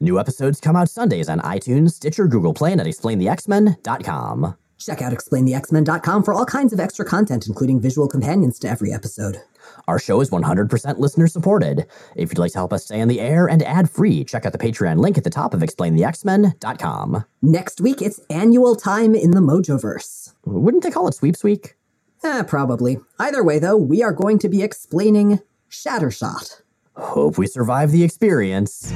New episodes come out Sundays on iTunes, Stitcher, Google Play, and at explainthexmen.com. Check out explainthexmen.com for all kinds of extra content, including visual companions to every episode. Our show is 100% listener supported. If you'd like to help us stay on the air and ad free, check out the Patreon link at the top of explainthexmen.com. Next week, it's annual time in the Mojoverse. Wouldn't they call it Sweeps Week? Eh, probably. Either way, though, we are going to be explaining Shattershot. Hope we survive the experience.